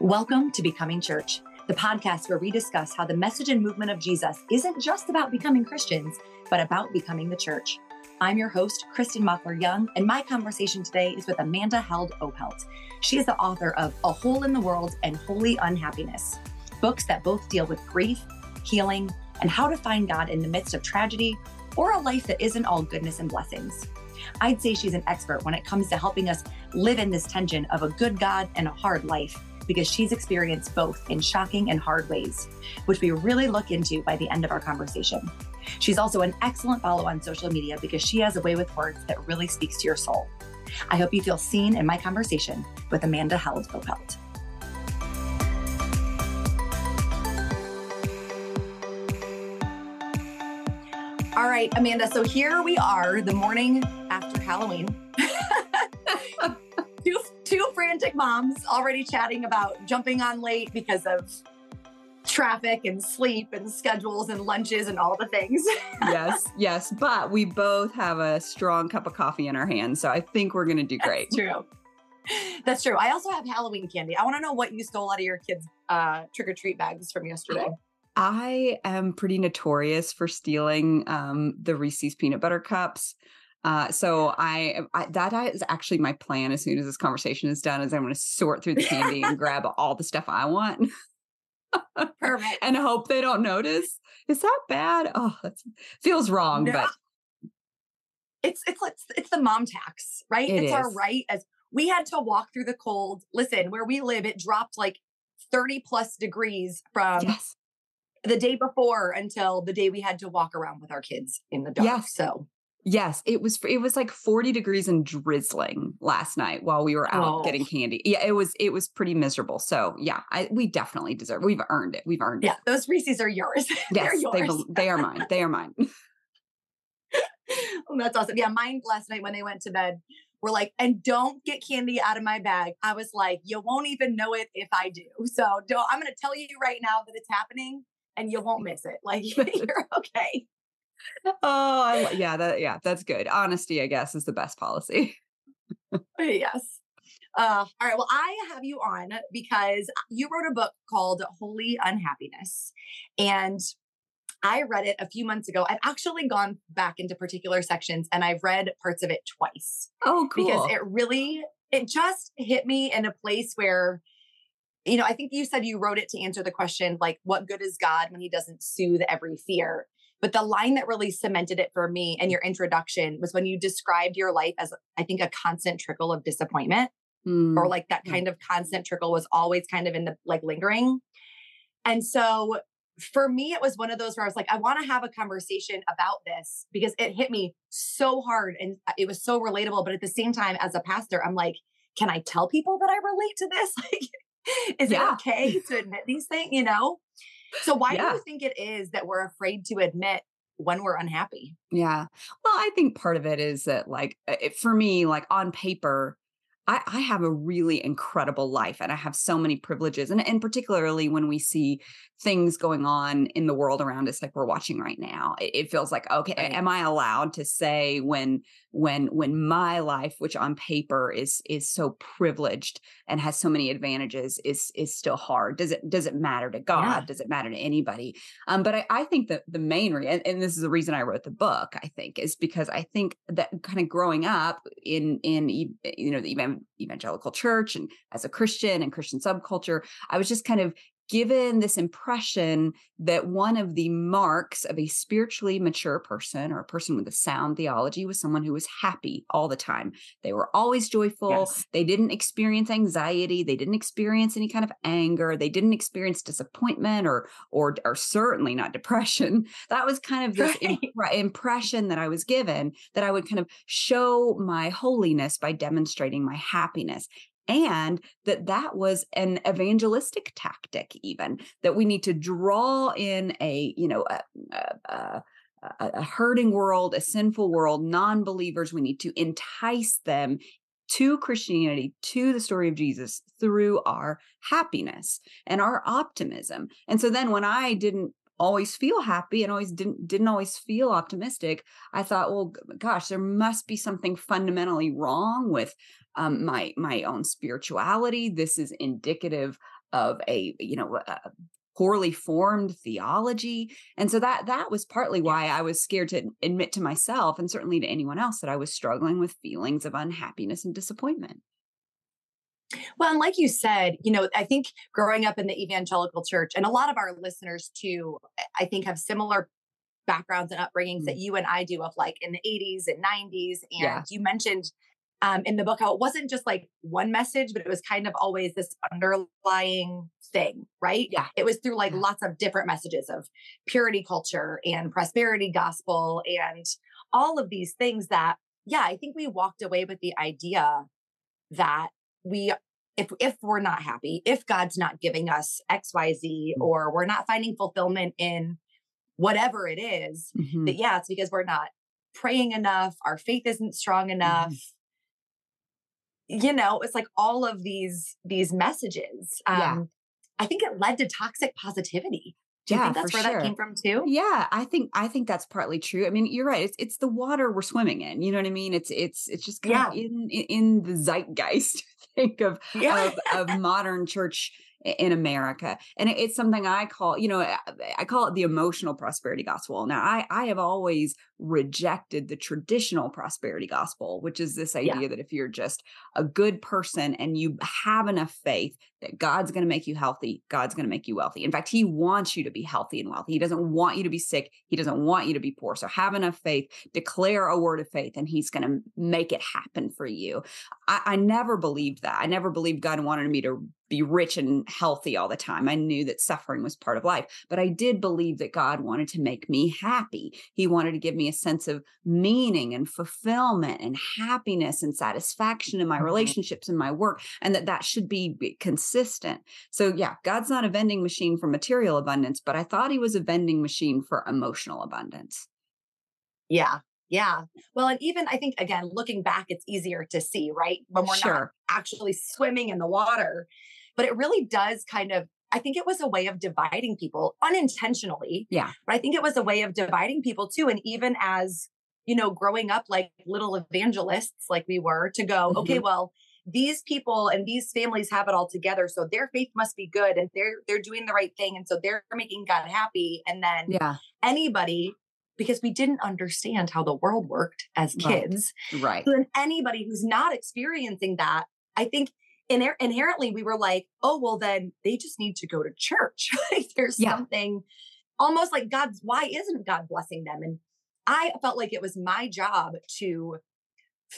Welcome to Becoming Church, the podcast where we discuss how the message and movement of Jesus isn't just about becoming Christians, but about becoming the church. I'm your host, Kristin Mockler Young, and my conversation today is with Amanda Held Opelt. She is the author of A Hole in the World and Holy Unhappiness, books that both deal with grief, healing, and how to find God in the midst of tragedy or a life that isn't all goodness and blessings. I'd say she's an expert when it comes to helping us live in this tension of a good God and a hard life because she's experienced both in shocking and hard ways, which we really look into by the end of our conversation. She's also an excellent follow on social media because she has a way with words that really speaks to your soul. I hope you feel seen in my conversation with Amanda Held Opelt. All right, Amanda. So here we are, the morning after Halloween. Frantic moms already chatting about jumping on late because of traffic and sleep and schedules and lunches and all the things. yes, yes. But we both have a strong cup of coffee in our hands. So I think we're going to do great. That's true. That's true. I also have Halloween candy. I want to know what you stole out of your kids' uh, trick or treat bags from yesterday. I am pretty notorious for stealing um, the Reese's peanut butter cups. Uh, so I, I, that is actually my plan. As soon as this conversation is done, is I'm going to sort through the candy and grab all the stuff I want. Perfect. and hope they don't notice. Is that bad? Oh, that feels wrong, no. but it's it's it's it's the mom tax, right? It it's is. our right as we had to walk through the cold. Listen, where we live, it dropped like 30 plus degrees from yes. the day before until the day we had to walk around with our kids in the dark. Yes. So Yes, it was it was like 40 degrees and drizzling last night while we were out oh. getting candy. Yeah, it was it was pretty miserable. So, yeah, I we definitely deserve. We've earned it. We've earned yeah, it. Yeah, those Reese's are yours. Yes, yours. they they are mine. They are mine. well, oh, that's awesome. Yeah, mine last night when they went to bed were like, and don't get candy out of my bag. I was like, you won't even know it if I do. So don't I'm gonna tell you right now that it's happening and you won't miss it. Like you're okay oh I, yeah that yeah that's good. Honesty i guess is the best policy. Yes. Uh, all right well i have you on because you wrote a book called holy unhappiness and i read it a few months ago. I've actually gone back into particular sections and i've read parts of it twice oh cool. because it really it just hit me in a place where you know i think you said you wrote it to answer the question like what good is god when he doesn't soothe every fear but the line that really cemented it for me and your introduction was when you described your life as, I think, a constant trickle of disappointment, mm. or like that kind of constant trickle was always kind of in the like lingering. And so for me, it was one of those where I was like, I want to have a conversation about this because it hit me so hard and uh, it was so relatable. But at the same time, as a pastor, I'm like, can I tell people that I relate to this? Like, is yeah. it okay to admit these things? You know? So why yeah. do you think it is that we're afraid to admit when we're unhappy? Yeah. Well, I think part of it is that like uh, it, for me like on paper I, I, have a really incredible life and I have so many privileges. And, and particularly when we see things going on in the world around us, like we're watching right now, it, it feels like, okay, right. am I allowed to say when, when, when my life, which on paper is, is so privileged and has so many advantages is, is still hard? Does it, does it matter to God? Yeah. Does it matter to anybody? Um, but I, I think that the main reason, and, and this is the reason I wrote the book, I think is because I think that kind of growing up in, in, you know, the event evangelical church and as a Christian and Christian subculture, I was just kind of given this impression that one of the marks of a spiritually mature person or a person with a sound theology was someone who was happy all the time. They were always joyful. Yes. They didn't experience anxiety. They didn't experience any kind of anger. They didn't experience disappointment or or or certainly not depression. That was kind of this right. imp- impression that I was given that I would kind of show my holiness by demonstrating my happiness and that that was an evangelistic tactic even that we need to draw in a you know a, a, a, a hurting world a sinful world non-believers we need to entice them to Christianity, to the story of Jesus through our happiness and our optimism. And so then when I didn't always feel happy and always didn't didn't always feel optimistic i thought well gosh there must be something fundamentally wrong with um, my my own spirituality this is indicative of a you know a poorly formed theology and so that that was partly why i was scared to admit to myself and certainly to anyone else that i was struggling with feelings of unhappiness and disappointment well, and like you said, you know, I think growing up in the evangelical church, and a lot of our listeners too, I think have similar backgrounds and upbringings mm-hmm. that you and I do of like in the 80s and 90s. And yeah. you mentioned um, in the book how it wasn't just like one message, but it was kind of always this underlying thing, right? Yeah. It was through like yeah. lots of different messages of purity culture and prosperity gospel and all of these things that, yeah, I think we walked away with the idea that we if if we're not happy, if God's not giving us XYZ mm-hmm. or we're not finding fulfillment in whatever it is, mm-hmm. that yeah, it's because we're not praying enough, our faith isn't strong mm-hmm. enough. Mm-hmm. You know, it's like all of these these messages. Um, yeah. I think it led to toxic positivity. Do you yeah, think that's where sure. that came from too? Yeah, I think I think that's partly true. I mean, you're right. It's it's the water we're swimming in. You know what I mean? It's it's it's just kind yeah. of in in the zeitgeist think of, yeah. of, of modern church in America. And it's something I call, you know, I call it the emotional prosperity gospel. Now, I, I have always rejected the traditional prosperity gospel, which is this idea yeah. that if you're just a good person and you have enough faith God's going to make you healthy, God's going to make you wealthy. In fact, He wants you to be healthy and wealthy. He doesn't want you to be sick. He doesn't want you to be poor. So have enough faith, declare a word of faith, and He's going to make it happen for you. I, I never believed that. I never believed God wanted me to be rich and healthy all the time. I knew that suffering was part of life, but I did believe that God wanted to make me happy. He wanted to give me a sense of meaning and fulfillment and happiness and satisfaction in my mm-hmm. relationships and my work and that that should be consistent so yeah god's not a vending machine for material abundance but i thought he was a vending machine for emotional abundance yeah yeah. Well, and even I think again, looking back, it's easier to see, right? When we're sure. not actually swimming in the water. But it really does kind of I think it was a way of dividing people unintentionally. Yeah. But I think it was a way of dividing people too. And even as, you know, growing up like little evangelists like we were to go, mm-hmm. okay, well, these people and these families have it all together. So their faith must be good and they're they're doing the right thing. And so they're making God happy. And then yeah, anybody because we didn't understand how the world worked as kids. Right. right. So then anybody who's not experiencing that, I think inher- inherently we were like, oh, well, then they just need to go to church. like there's yeah. something almost like God's, why isn't God blessing them? And I felt like it was my job to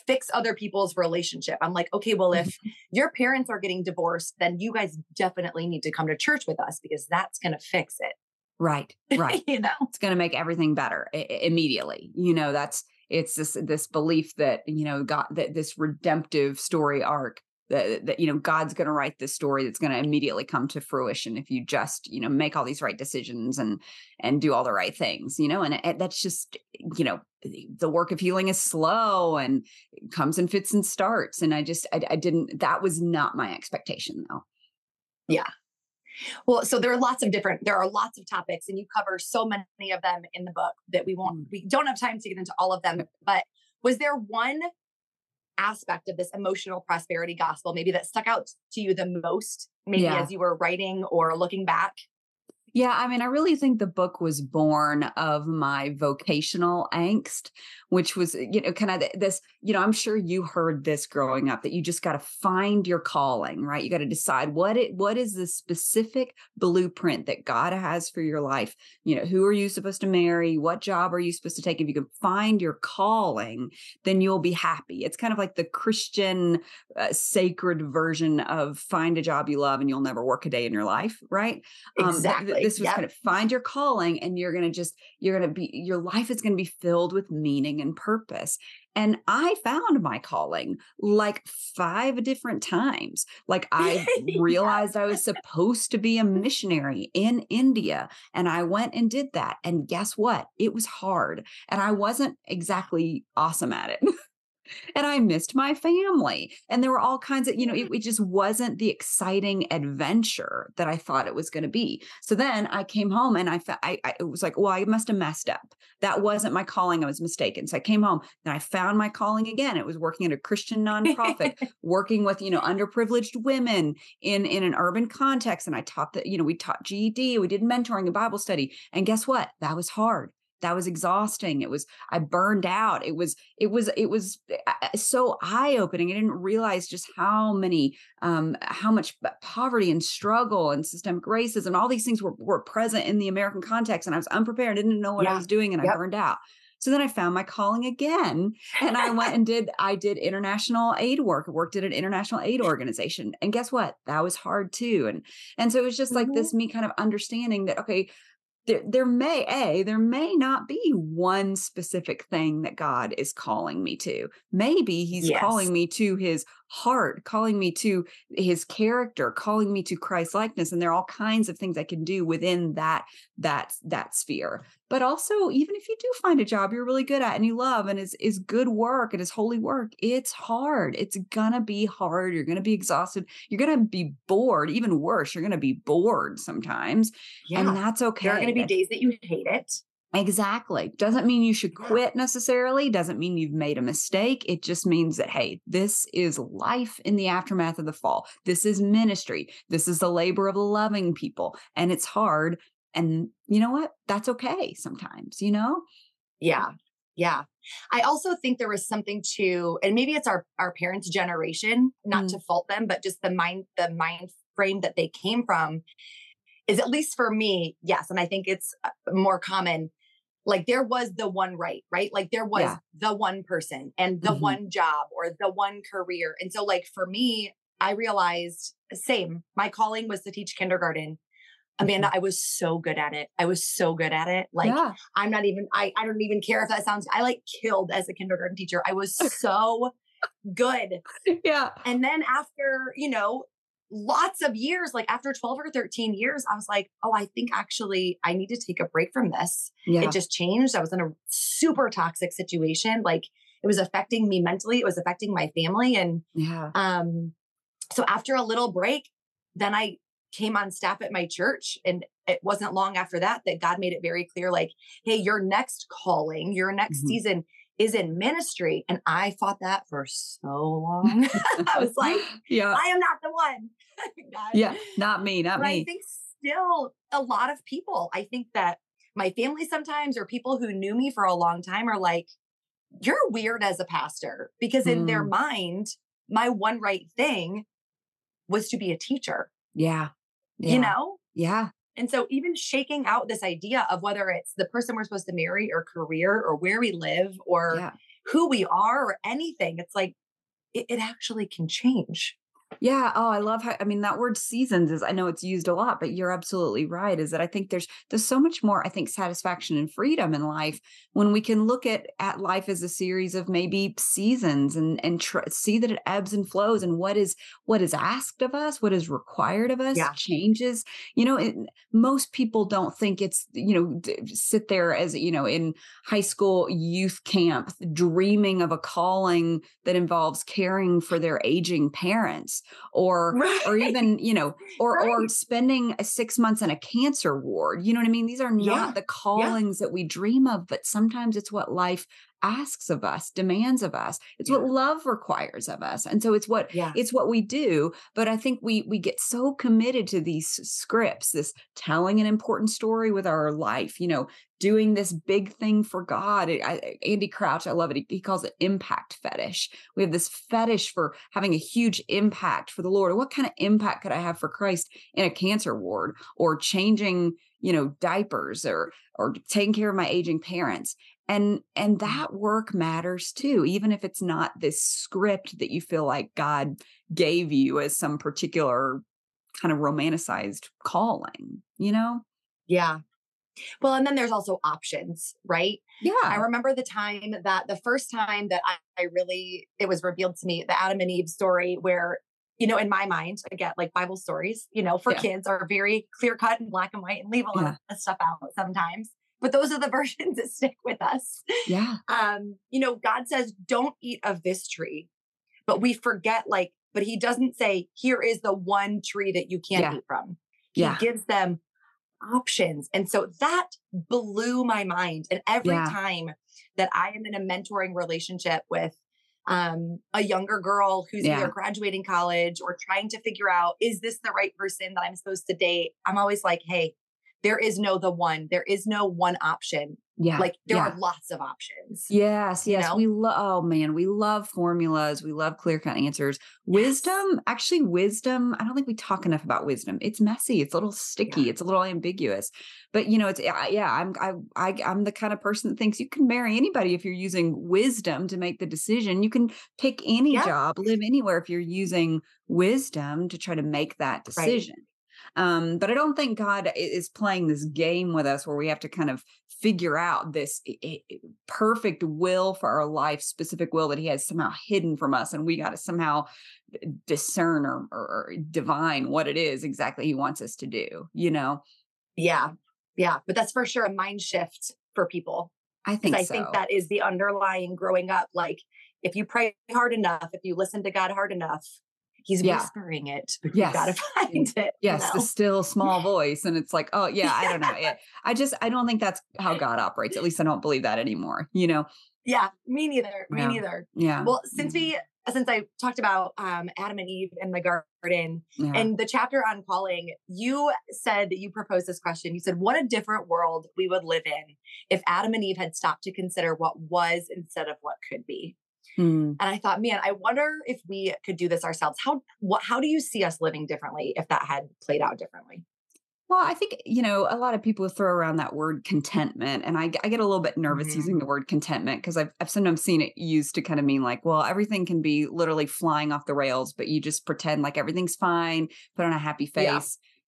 fix other people's relationship. I'm like, okay, well, if your parents are getting divorced, then you guys definitely need to come to church with us because that's going to fix it. Right. Right. you know, it's going to make everything better I- immediately. You know, that's, it's this, this belief that, you know, God, that this redemptive story arc that, that you know god's going to write this story that's going to immediately come to fruition if you just you know make all these right decisions and and do all the right things you know and it, that's just you know the work of healing is slow and comes in fits and starts and i just I, I didn't that was not my expectation though yeah well, so there are lots of different, there are lots of topics, and you cover so many of them in the book that we won't, mm. we don't have time to get into all of them. But was there one aspect of this emotional prosperity gospel maybe that stuck out to you the most maybe yeah. as you were writing or looking back yeah, I mean, I really think the book was born of my vocational angst, which was, you know, kind of this, you know, I'm sure you heard this growing up that you just got to find your calling, right? You got to decide what it what is the specific blueprint that God has for your life. You know, who are you supposed to marry? What job are you supposed to take? If you can find your calling, then you'll be happy. It's kind of like the Christian uh, sacred version of find a job you love and you'll never work a day in your life, right? Exactly. Um, this was yep. kind of find your calling and you're going to just you're going to be your life is going to be filled with meaning and purpose. And i found my calling like five different times. Like i realized i was supposed to be a missionary in india and i went and did that and guess what? It was hard and i wasn't exactly awesome at it and I missed my family. And there were all kinds of, you know, it, mm. it just wasn't the exciting adventure that I thought it was going to be. So then I came home and I, I, I it was like, well, I must have messed up. That wasn't my calling. I was mistaken. So I came home and I found my calling again. It was working at a Christian nonprofit, working with, you know, underprivileged women in, in an urban context. And I taught that, you know, we taught GED, we did mentoring and Bible study. And guess what? That was hard that was exhausting it was i burned out it was it was it was eh, so eye-opening i didn't realize just how many um how much poverty and struggle and systemic racism all these things were, were present in the american context and i was unprepared I didn't know what yeah. i was doing and yep. i burned out so then I found my calling again and I went and did I did international aid work, worked at an international aid organization. And guess what? That was hard too. And and so it was just like mm-hmm. this me kind of understanding that okay, there, there may a there may not be one specific thing that god is calling me to maybe he's yes. calling me to his heart calling me to his character calling me to christ likeness and there are all kinds of things i can do within that that that sphere. But also even if you do find a job you're really good at and you love and is is good work and is holy work it's hard. It's gonna be hard. You're gonna be exhausted. You're gonna be bored even worse you're gonna be bored sometimes yeah. and that's okay there are gonna be days that you hate it Exactly. Doesn't mean you should quit necessarily. Doesn't mean you've made a mistake. It just means that, hey, this is life in the aftermath of the fall. This is ministry. This is the labor of loving people. And it's hard. And you know what? That's okay sometimes, you know? Yeah. Yeah. I also think there was something to, and maybe it's our, our parents' generation, not mm. to fault them, but just the mind, the mind frame that they came from is at least for me, yes. And I think it's uh, more common like there was the one right right like there was yeah. the one person and the mm-hmm. one job or the one career and so like for me i realized same my calling was to teach kindergarten amanda mm-hmm. i was so good at it i was so good at it like yeah. i'm not even I, I don't even care if that sounds i like killed as a kindergarten teacher i was so good yeah and then after you know lots of years, like after 12 or 13 years, I was like, oh, I think actually I need to take a break from this. Yeah. It just changed. I was in a super toxic situation. Like it was affecting me mentally, it was affecting my family. And yeah. um, so after a little break, then I came on staff at my church. And it wasn't long after that that God made it very clear like, hey, your next calling, your next mm-hmm. season is in ministry. And I fought that for so long. I was like, yeah, I am not the one. yeah, not me, not but me. I think still a lot of people, I think that my family sometimes or people who knew me for a long time are like, you're weird as a pastor because in mm. their mind, my one right thing was to be a teacher. Yeah. yeah. You know? Yeah. And so, even shaking out this idea of whether it's the person we're supposed to marry or career or where we live or yeah. who we are or anything, it's like it, it actually can change. Yeah. Oh, I love how I mean that word seasons is I know it's used a lot, but you're absolutely right. Is that I think there's there's so much more, I think, satisfaction and freedom in life when we can look at at life as a series of maybe seasons and and tr- see that it ebbs and flows and what is what is asked of us, what is required of us yeah. changes. You know, it, most people don't think it's, you know, sit there as, you know, in high school youth camp dreaming of a calling that involves caring for their aging parents or right. or even you know or right. or spending uh, six months in a cancer ward you know what i mean these are not yeah. the callings yeah. that we dream of but sometimes it's what life asks of us demands of us. It's yeah. what love requires of us and so it's what yeah. it's what we do but i think we we get so committed to these scripts this telling an important story with our life you know doing this big thing for god. I, andy crouch i love it. He, he calls it impact fetish. We have this fetish for having a huge impact for the lord what kind of impact could i have for christ in a cancer ward or changing you know diapers or or taking care of my aging parents and and mm-hmm. that work matters too even if it's not this script that you feel like god gave you as some particular kind of romanticized calling you know yeah well and then there's also options right yeah i remember the time that the first time that i, I really it was revealed to me the adam and eve story where you know, in my mind, again, like Bible stories, you know, for yeah. kids are very clear cut and black and white and leave a lot yeah. of stuff out sometimes but those are the versions that stick with us. Yeah. Um, you know, God says, don't eat of this tree, but we forget, like, but he doesn't say, here is the one tree that you can't Yeah. eat from. He Yeah. gives them options. And so that blew my mind. And every Yeah. time that I am in a mentoring relationship with um, a younger girl who's Yeah. either graduating college or trying to figure out, is this the right person that I'm supposed to date? I'm always like, hey, there is no the one. There is no one option. Yeah. Like there yeah. are lots of options. Yes, you yes. know? We love oh man, we love formulas. We love clear cut answers. Wisdom, actually, wisdom. I don't think we talk enough about wisdom. It's messy, it's a little sticky, it's a little ambiguous. But you know, it's yeah, yeah, I'm I, I I'm the kind of person that thinks you can marry anybody if you're using wisdom to make the decision. You can pick any Yeah. job, live anywhere if you're using wisdom to try to make that Right. Um, but I don't think God is playing this game with us where we have to kind of figure out this perfect will for our life, specific will that He has somehow hidden from us, and we got to somehow discern or, or, divine what it is exactly He wants us to do. You know, Yeah. Yeah. But that's for sure a mind shift for people. I think I so. think that is the underlying growing up. Like if you pray hard enough, if you listen to God hard enough, He's Yeah. whispering it, but you gotta Yes. find it. you yes, the still small voice, and it's like, oh yeah, I don't know. It, I just I don't think that's how God operates. At least I don't believe that anymore. You know, yeah. Me neither. Me Yeah. neither. yeah. Well, since we since I talked about um, Adam and Eve in the garden yeah. and the chapter on calling, you said that you proposed this question. You said, "What a different world we would live in if Adam and Eve had stopped to consider what was instead of what could be." Hmm. And I thought, man, I wonder if we could do this ourselves. How what how do you see us living differently if that had played out differently? Well, I think, you know, a lot of people throw around that word contentment. And I get a little bit nervous Mhm. using the word contentment because I've, I've sometimes seen it used to kind of mean like, well, everything can be literally flying off the rails, but you just pretend like everything's fine, put on a happy Yeah.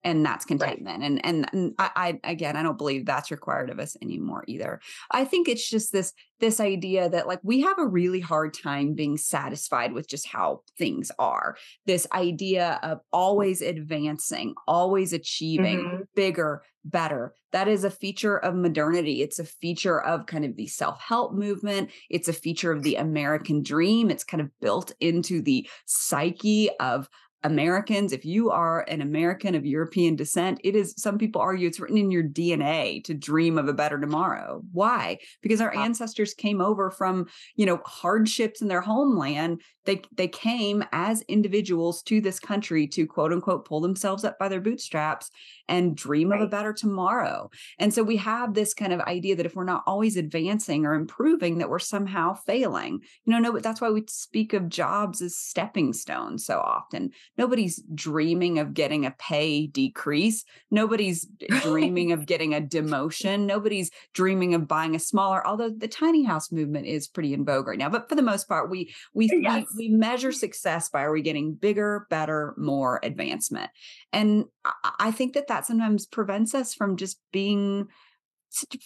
And that's contentment. And, and and I, I again I don't believe that's required of us anymore either. I think it's just this this idea that like we have a really hard time being satisfied with just how things are. This idea of always advancing, always achieving, Mhm. bigger, better. That is a feature of modernity. It's a feature of kind of the self help movement. It's a feature of the American dream. It's kind of built into the psyche of Americans. If you are an American of European descent, it is, some people argue it's written in your DNA to dream of a better tomorrow. Why? Because our ancestors came over from, you know, hardships in their homeland they they came as individuals to this country to quote unquote pull themselves up by their bootstraps and dream of a better tomorrow. And so we have this kind of idea that if we're not always advancing or improving that we're somehow failing. You know no but that's why we speak of jobs as stepping stones so often. Nobody's dreaming of getting a pay decrease. Nobody's dreaming of getting a demotion. Nobody's dreaming of buying a smaller although the tiny house movement is pretty in vogue right now but for the most part we we uh, Yes. we, we measure success by are we getting bigger better more advancement? And I, I think that that sometimes prevents us from just being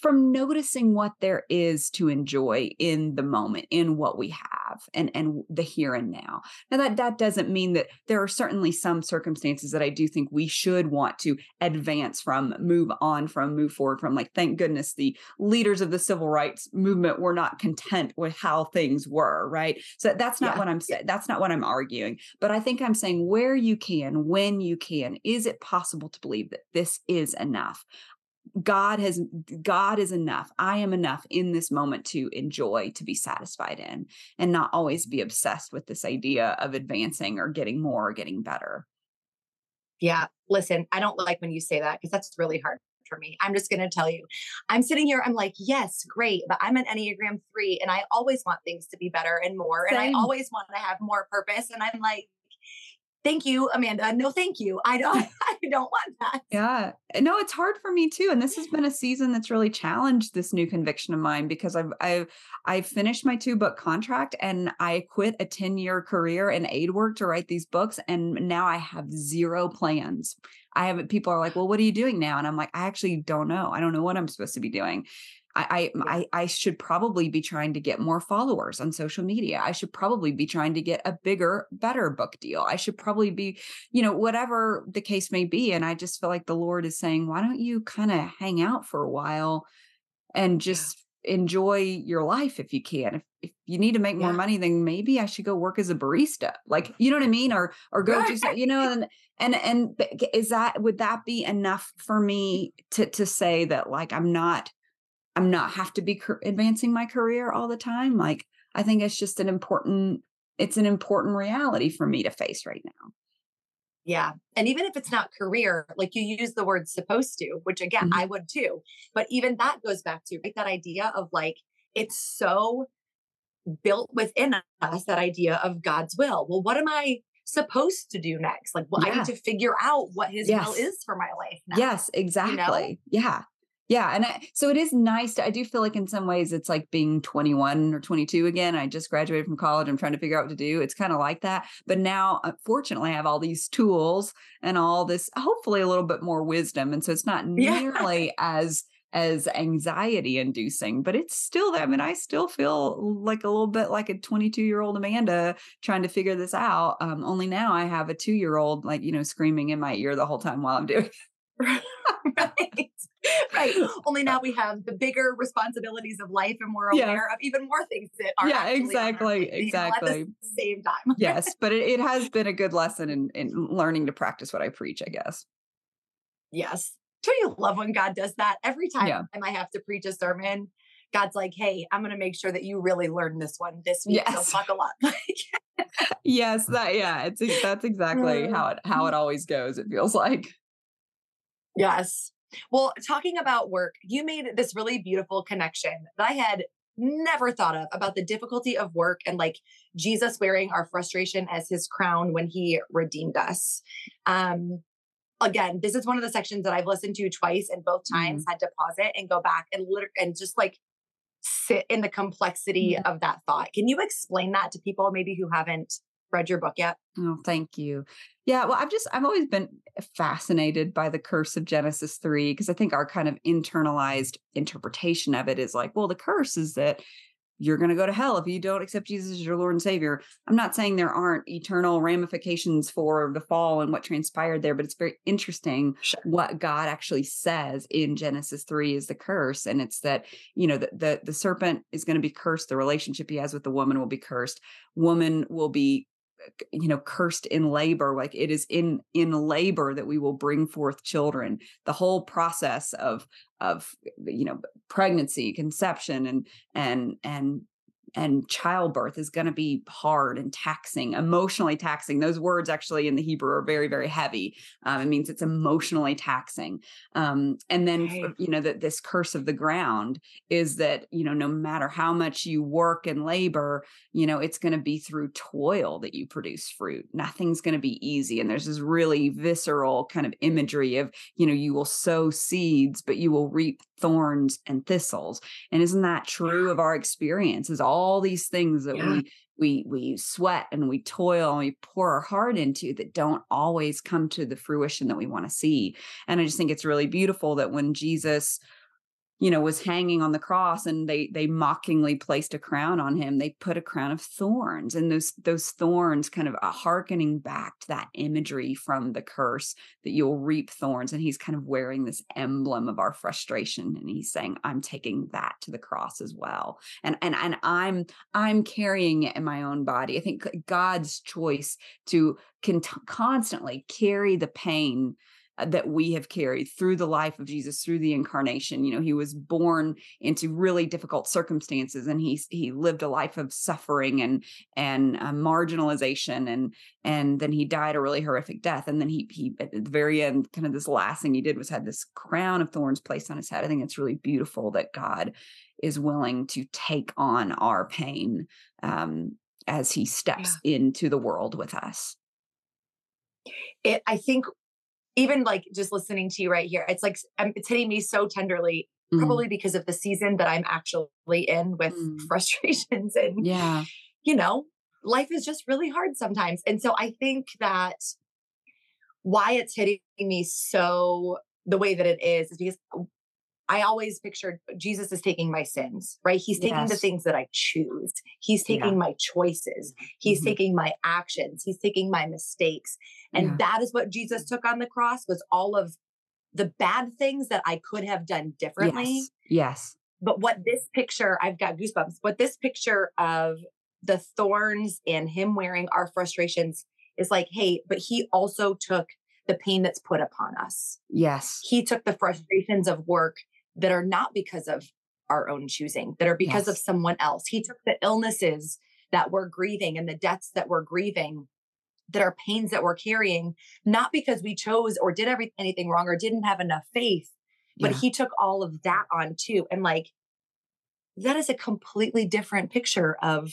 from noticing what there is to enjoy in the moment in what we have and and the here and now. Now that that doesn't mean that there are certainly some circumstances that i do think we should want to advance from move on from move forward from like thank goodness the leaders of the civil rights movement were not content with how things were right? So that's not Yeah, what i'm saying that's not what i'm arguing but i think i'm saying where you can when you can is it possible to believe that this is enough God has God is enough. I am enough in this moment to enjoy, to be satisfied in, and not always be obsessed with this idea of advancing or getting more or getting better. Yeah. Listen, I don't like when you say that because that's really hard for me. I'm just going to tell you, I'm sitting here, I'm like, yes, great. But I'm an Enneagram three and I always want things to be better and more. And I always want to have more purpose. And I'm like, thank you, Amanda. No, thank you. I don't, I don't want that. Yeah. Eh, no, it's hard for me too. And this has been a season that's really challenged this new conviction of mine because I've I've I finished my two book contract and I quit a 10-year career in aid work to write these books. And now I have zero plans. I have people are like, well, what are you doing now? And I'm like, I actually don't know. I don't know what I'm supposed to be doing. I, I I should probably be trying to get more followers on social media. I should probably be trying to get a bigger, better book deal. I should probably be, you know, whatever the case may be. And I just feel like the Lord is saying, why don't you kind of hang out for a while and just yeah. enjoy your life if you can. If, if you need to make more yeah. money, then maybe I should go work as a barista. Like, you know what I mean? Or or go right. do you know, and and and is that would that be enough for me to to say that like I'm not I'm not have to be advancing my career all the time? Like, I think it's just an important it's an important reality for me to face right now. Yeah. And even if it's not career, like you use the word supposed to, which again, mm-hmm. I would too. But even that goes back to right, that idea of like, it's so built within us, that idea of God's will. Well, what am I supposed to do next? Like, well, yeah. I need to figure out what his yes. will is for my life. Now, yes, exactly. You know? Yeah. Yeah. And I, so it is nice. To, I do feel like in some ways it's like being 21 or 22 again. I just graduated from college. I'm trying to figure out what to do. It's kind of like that. But now, fortunately, I have all these tools and all this, hopefully, a little bit more wisdom. And so it's not nearly yeah. as as anxiety inducing, but it's still, I mean, I still feel like a little bit like a 22 year old Amanda trying to figure this out. Um, only now I have a two year old, like, you know, screaming in my ear the whole time while I'm doing it. right. right. Only now we have the bigger responsibilities of life and we're aware yeah. of even more things that are Yeah, exactly. exactly. At the same time. yes. But it, it has been a good lesson in, in learning to practice what I preach, I guess. Yes. Do you love when God does that? Every time yeah. I have to preach a sermon, God's like, hey, I'm going to make sure that you really learn this one this week. Yes. So a lot. yes, that yeah, it's that's exactly mm. how it how it always goes. It feels like. Yes. Well, talking about work, you made this really beautiful connection that I had never thought of about the difficulty of work and like Jesus wearing our frustration as his crown when he redeemed us. Um, again, this is one of the sections that I've listened to twice and both times mm. had to pause it and go back and literally and just like sit in the complexity of that thought. Can you explain that to people maybe who haven't read your book yet? Oh, thank you. Yeah, well, I've just I've always been fascinated by the curse of Genesis 3 because I think our kind of internalized interpretation of it is like, well, the curse is that you're going to go to hell if you don't accept Jesus as your Lord and Savior. I'm not saying there aren't eternal ramifications for the fall and what transpired there, but it's very interesting sure. what God actually says in Genesis 3 is the curse. And it's that, you know, the, the, the serpent is going to be cursed. The relationship he has with the woman will be cursed. Woman will be you know cursed in labor like it is in in labor that we will bring forth children. The whole process of of you know pregnancy conception and and and and childbirth is going to be hard and taxing, emotionally taxing. Those words actually in the Hebrew are very, very heavy. Um, it means it's emotionally taxing. Um, and then, right. you know, that this curse of the ground is that, you know, no matter how much you work and labor, you know, it's going to be through toil that you produce fruit. Nothing's going to be easy. And there's this really visceral kind of imagery of, you know, you will sow seeds, but you will reap thorns and thistles. And isn't that true of our experiences all these things that yeah. we we we sweat and we toil and we pour our heart into that don't always come to the fruition that we want to see. And I just think it's really beautiful that when Jesus you know was hanging on the cross and they they mockingly placed a crown on him. They put a crown of thorns and those those thorns kind of a harkening back to that imagery from the curse that you'll reap thorns and he's kind of wearing this emblem of our frustration and he's saying i'm taking that to the cross as well. And and and i'm i'm carrying it in my own body. I think god's choice to can constantly carry the pain uh, that we have carried through the life of Jesus, through the incarnation. You know, he was born into really difficult circumstances, and he he lived a life of suffering and and uh, marginalization, and and then he died a really horrific death. And then he he at the very end, kind of this last thing he did was had this crown of thorns placed on his head. I think it's really beautiful that God is willing to take on our pain um, as he steps yeah. into the world with us. It, I think even like just listening to you right here, it's like um, it's hitting me so tenderly, mm. probably because of the season that I'm actually in with mm. frustrations and yeah, you know, life is just really hard sometimes. And so I think that why it's hitting me so the way that it is is because I always pictured Jesus is taking my sins, right? He's taking yes. the things that I choose. He's taking yeah. my choices. He's mm-hmm. taking my actions. He's taking my mistakes. And yeah. that is what Jesus took on the cross was all of the bad things that I could have done differently. Yes. yes. but what this picture, I've got goosebumps, what this picture of the thorns and him wearing our frustrations is like, hey, but he also took the pain that's put upon us. Yes. He took the frustrations of work that are not because of our own choosing, that are because yes. of someone else. He took the illnesses that we're grieving and the deaths that we're grieving that are pains that we're carrying, not because we chose or did every, anything wrong or didn't have enough faith, but yeah. he took all of that on too. And like, that is a completely different picture of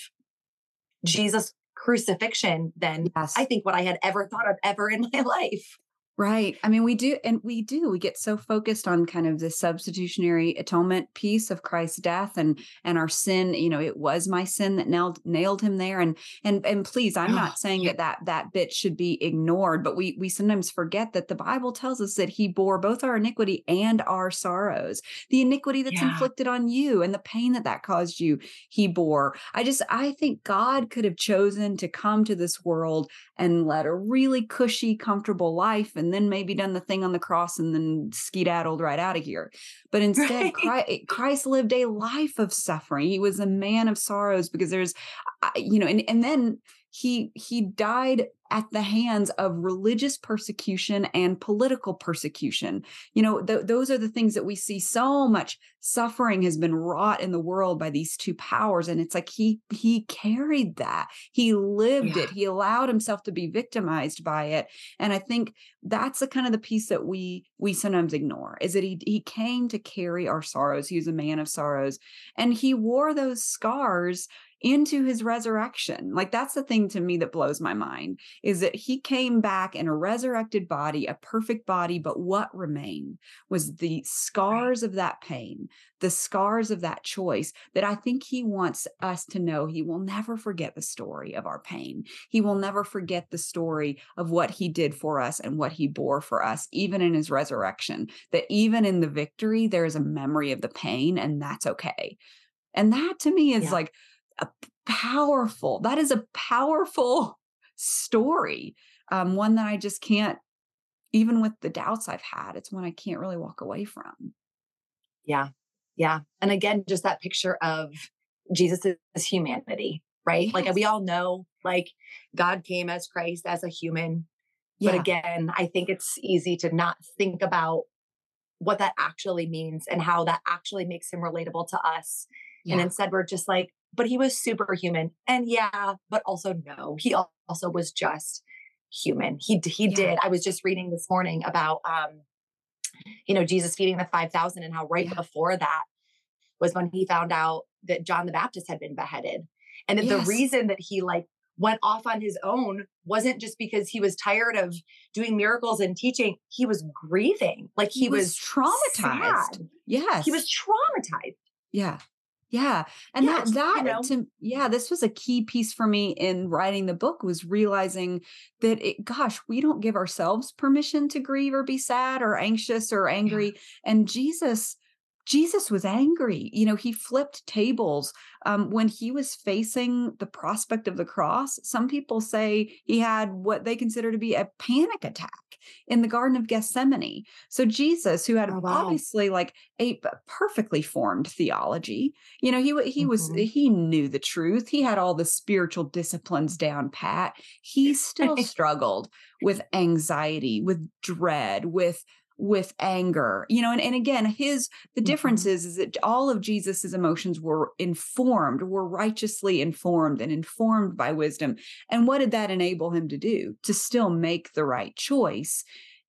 Jesus crucifixion than yes. I think what I had ever thought of ever in my life. Right. I mean, we do, and we do. We get so focused on kind of the substitutionary atonement piece of Christ's death and and our sin. You know, it was my sin that nailed nailed him there. And and and please, I'm ah, not saying yeah. that that that bit should be ignored, but we we sometimes forget that the Bible tells us that He bore both our iniquity and our sorrows. The iniquity that's yeah. inflicted on you and the pain that that caused you, He bore. I just I think God could have chosen to come to this world and led a really cushy, comfortable life and then maybe done the thing on the cross and then skedaddled right out of here. But instead, right. Christ, Christ, lived a life of suffering. He was a man of sorrows because there's, you know, and, and then he he died at the hands of religious persecution and political persecution you know th- those are the things that we see so much suffering has been wrought in the world by these two powers and it's like he he carried that he lived yeah. it he allowed himself to be victimized by it and i think that's the kind of the piece that we we sometimes ignore is that he he came to carry our sorrows he was a man of sorrows and he wore those scars into his resurrection. Like that's the thing to me that blows my mind is that he came back in a resurrected body, a perfect body, but what remained was the scars of that pain, the scars of that choice that I think he wants us to know he will never forget the story of our pain. He will never forget the story of what he did for us and what he bore for us, even in his resurrection, that even in the victory, there is a memory of the pain, and that's okay. And that to me is yeah. like, a powerful, that is a powerful story. Um, one that I just can't, even with the doubts I've had, it's one I can't really walk away from. Yeah. Yeah. And again, just that picture of Jesus' humanity, right? Yes. Like we all know, like God came as Christ as a human. Yeah. But again, I think it's easy to not think about what that actually means and how that actually makes him relatable to us. Yeah. And instead, we're just like, but he was superhuman. And yeah, but also no, he also was just human. He he yeah. did. I was just reading this morning about um you know Jesus feeding the 5000 and how right yeah. before that was when he found out that John the Baptist had been beheaded. And that yes. the reason that he like went off on his own wasn't just because he was tired of doing miracles and teaching. He was grieving. Like he, he was, was, traumatized. Sad. Yes. He was traumatized. Yeah. Yeah. And that that you know? to yeah, this was a key piece for me in writing the book was realizing that it gosh, we don't give ourselves permission to grieve or be sad or anxious or angry. Yeah. And Jesus Jesus was angry. You know, he flipped tables um, when he was facing the prospect of the cross. Some people say he had what they consider to be a panic attack in the Garden of Gethsemane. So Jesus, who had oh, wow. obviously like a perfectly formed theology, you know, he he mm-hmm. was he knew the truth. He had all the spiritual disciplines down pat. He still struggled with anxiety, with dread, with with anger you know and, and again his the difference mm-hmm. is is that all of jesus's emotions were informed were righteously informed and informed by wisdom. And what did that enable him to do? To still make the right choice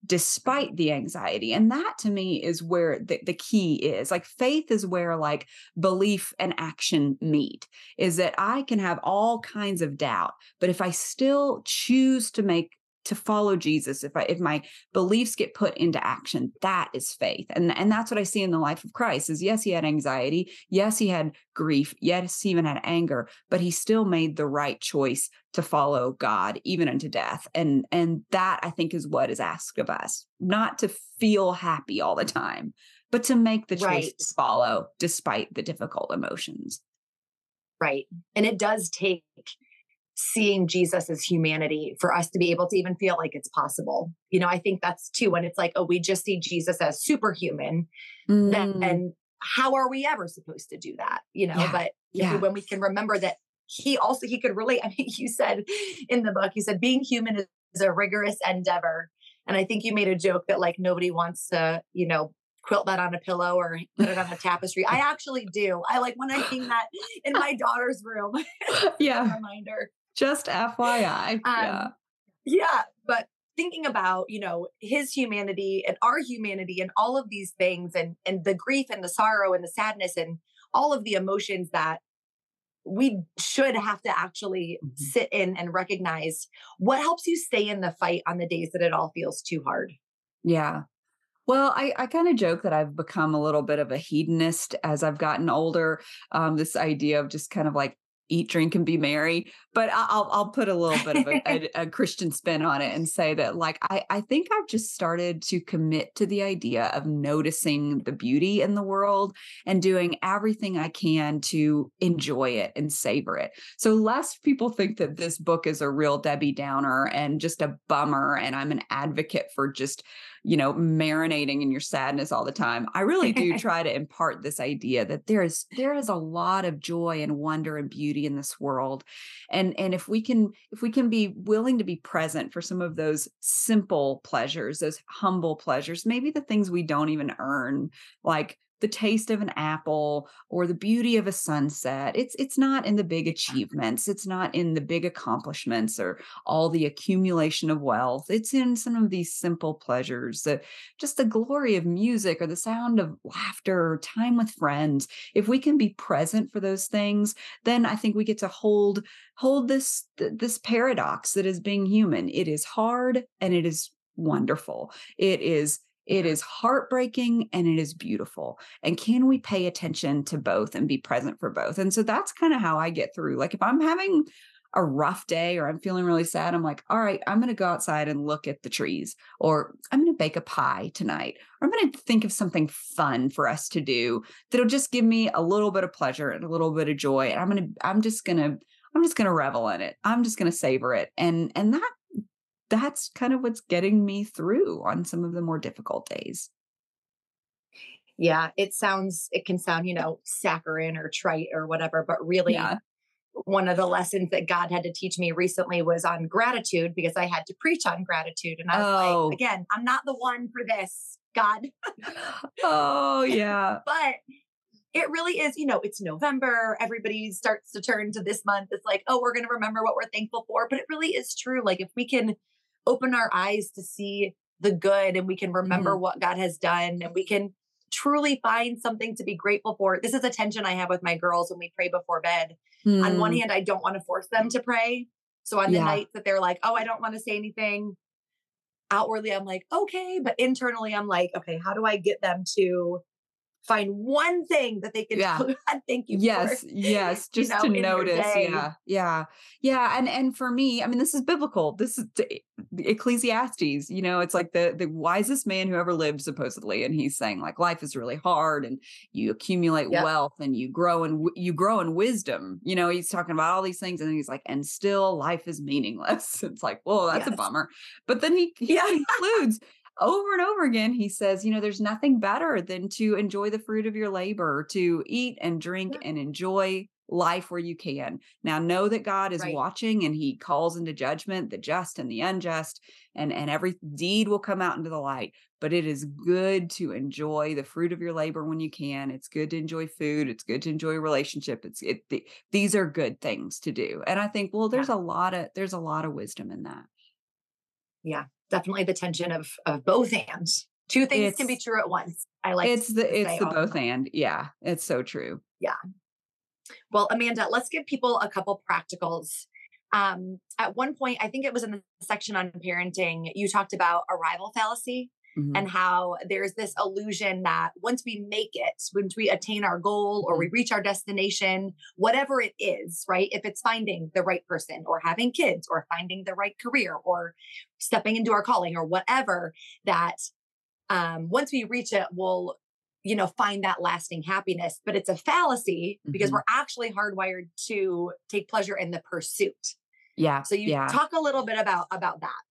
despite the anxiety. And that to me is where the, the key is. Like faith is where like belief and action meet is that i can have all kinds of doubt but if i still choose to make to follow Jesus, if I if my beliefs get put into action, that is faith. And and that's what I see in the life of Christ is yes, he had anxiety, yes, he had grief, yes, he even had anger, but he still made the right choice to follow God even unto death. And and that I think is what is asked of us, not to feel happy all the time, but to make the choice right. to follow despite the difficult emotions. Right. And it does take seeing Jesus as humanity for us to be able to even feel like it's possible. You know, I think that's too when it's like, oh, we just see Jesus as superhuman. Mm. Then, and how are we ever supposed to do that? You know, Yeah. but Yeah. when we can remember that he also he could relate. I mean, you said in the book, you said being human is, a rigorous endeavor. And I think you made a joke that like nobody wants to, you know, quilt that on a pillow or put it on a tapestry. I actually do. I like when I hang that in my daughter's room. Yeah. reminder. Just FYI. yeah. Um, yeah, but thinking about, you know, his humanity and our humanity and all of these things and and the grief and the sorrow and the sadness and all of the emotions that we should have to actually Mhm. sit in and recognize what helps you stay in the fight on the days that it all feels too hard. Yeah. Well, I, I kind of joke that I've become a little bit of a hedonist as I've gotten older. Um, this idea of just kind of like eat, drink, and be merry. But I'll I'll put a little bit of a, a, a Christian spin on it and say that like I I think I've just started to commit to the idea of noticing the beauty in the world and doing everything I can to enjoy it and savor it. So lest people think that this book is a real Debbie Downer and just a bummer, and I'm an advocate for just you know marinating in your sadness all the time i really do try to impart this idea that there is there is a lot of joy and wonder and beauty in this world and and if we can if we can be willing to be present for some of those simple pleasures those humble pleasures maybe the things we don't even earn like the taste of an apple or the beauty of a sunset it's it's not in the big achievements it's not in the big accomplishments or all the accumulation of wealth. It's in some of these simple pleasures, the, just the glory of music or the sound of laughter or time with friends. If we can be present for those things, then I think we get to hold hold this this paradox that is being human. It is hard and it is wonderful. It is it is heartbreaking and it is beautiful. And can we pay attention to both and be present for both? And so that's kind of how I get through. Like if I'm having a rough day or I'm feeling really sad, I'm like, all right, I'm going to go outside and look at the trees, or I'm going to bake a pie tonight, or I'm going to think of something fun for us to do that'll just give me a little bit of pleasure and a little bit of joy. And I'm going to, I'm just going to, I'm just going to revel in it. I'm just going to savor it. And, and that, that's kind of what's getting me through on some of the more difficult days. Yeah, it sounds it can sound, you know, saccharine or trite or whatever, but really Yeah. one of the lessons that God had to teach me recently was on gratitude because I had to preach on gratitude. And I was Oh. like, again, I'm not the one for this, God. oh, yeah. but it really is, you know, it's November. Everybody starts to turn to this month. It's like, oh, we're going to remember what we're thankful for. But it really is true. Like, if we can open our eyes to see the good and we can remember what God has done and we can truly find something to be grateful for. This is a tension I have with my girls when we pray before bed. On one Hmm. hand, I don't want to force them to pray. So on the Yeah. nights that they're like, oh, I don't want to say anything, outwardly, I'm like, okay. But internally, I'm like, okay, how do I get them to find one thing that they can Yeah. thank you yes for? yes you just know, to notice yeah yeah yeah and and for me i mean this is biblical this is ecclesiastes you know it's like the the wisest man who ever lived supposedly and he's saying like life is really hard and you accumulate Yep. wealth and you grow and you grow in wisdom you know he's talking about all these things and then he's like and still life is meaningless it's like well that's a bummer but then he, he Yeah. concludes over and over again he says you know there's nothing better than to enjoy the fruit of your labor to eat and drink Yeah. and enjoy life where you can. Now know that god is Right. watching and he calls into judgment the just and the unjust and and every deed will come out into the light but it is good to enjoy the fruit of your labor when you can. It's good to enjoy food it's good to enjoy a relationship it's it th- these are good things to do and i think well there's a lot of there's a lot of wisdom in that. Yeah, definitely the tension of of both hands. Two things can be true at once. I like it's the it's the both and yeah it's so true Yeah. Well, Amanda, let's give people a couple practicals. Um, at one point, I think it was in the section on parenting, you talked about arrival fallacy Mhm. and how there's this illusion that once we make it, once we attain our goal or we reach our destination, whatever it is, right? If it's finding the right person or having kids or finding the right career or stepping into our calling or whatever, that um, once we reach it, we'll you know find that lasting happiness but it's a fallacy because Mhm. we're actually hardwired to take pleasure in the pursuit yeah so you yeah talk a little bit about about that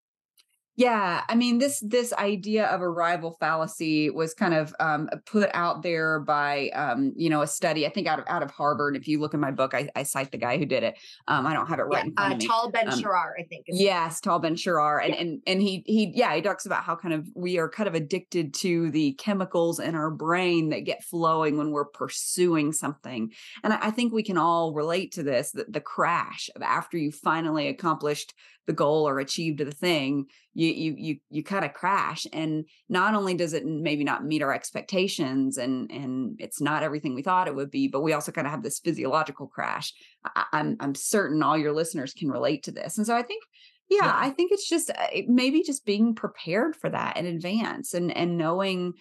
Yeah, I mean this this idea of arrival fallacy was kind of um, put out there by um, you know a study I think out of out of Harvard. And if you look in my book, I, I cite the guy who did it. Um, I don't have it right yeah, in front uh, of me. Tal Ben Um, Shahar, I think. is- Yes, Tal Ben Shahar, and Yeah. and and he he yeah he talks about how kind of we are kind of addicted to the chemicals in our brain that get flowing when we're pursuing something, and I, I think we can all relate to this. The, the crash of after you finally accomplished the goal or achieved the thing, you you you you kind of crash, and not only does it maybe not meet our expectations, and and it's not everything we thought it would be, but we also kind of have this physiological crash. I, I'm I'm certain all your listeners can relate to this, and so I think yeah, Yeah. I think it's just uh, it- maybe just being prepared for that in advance and and knowing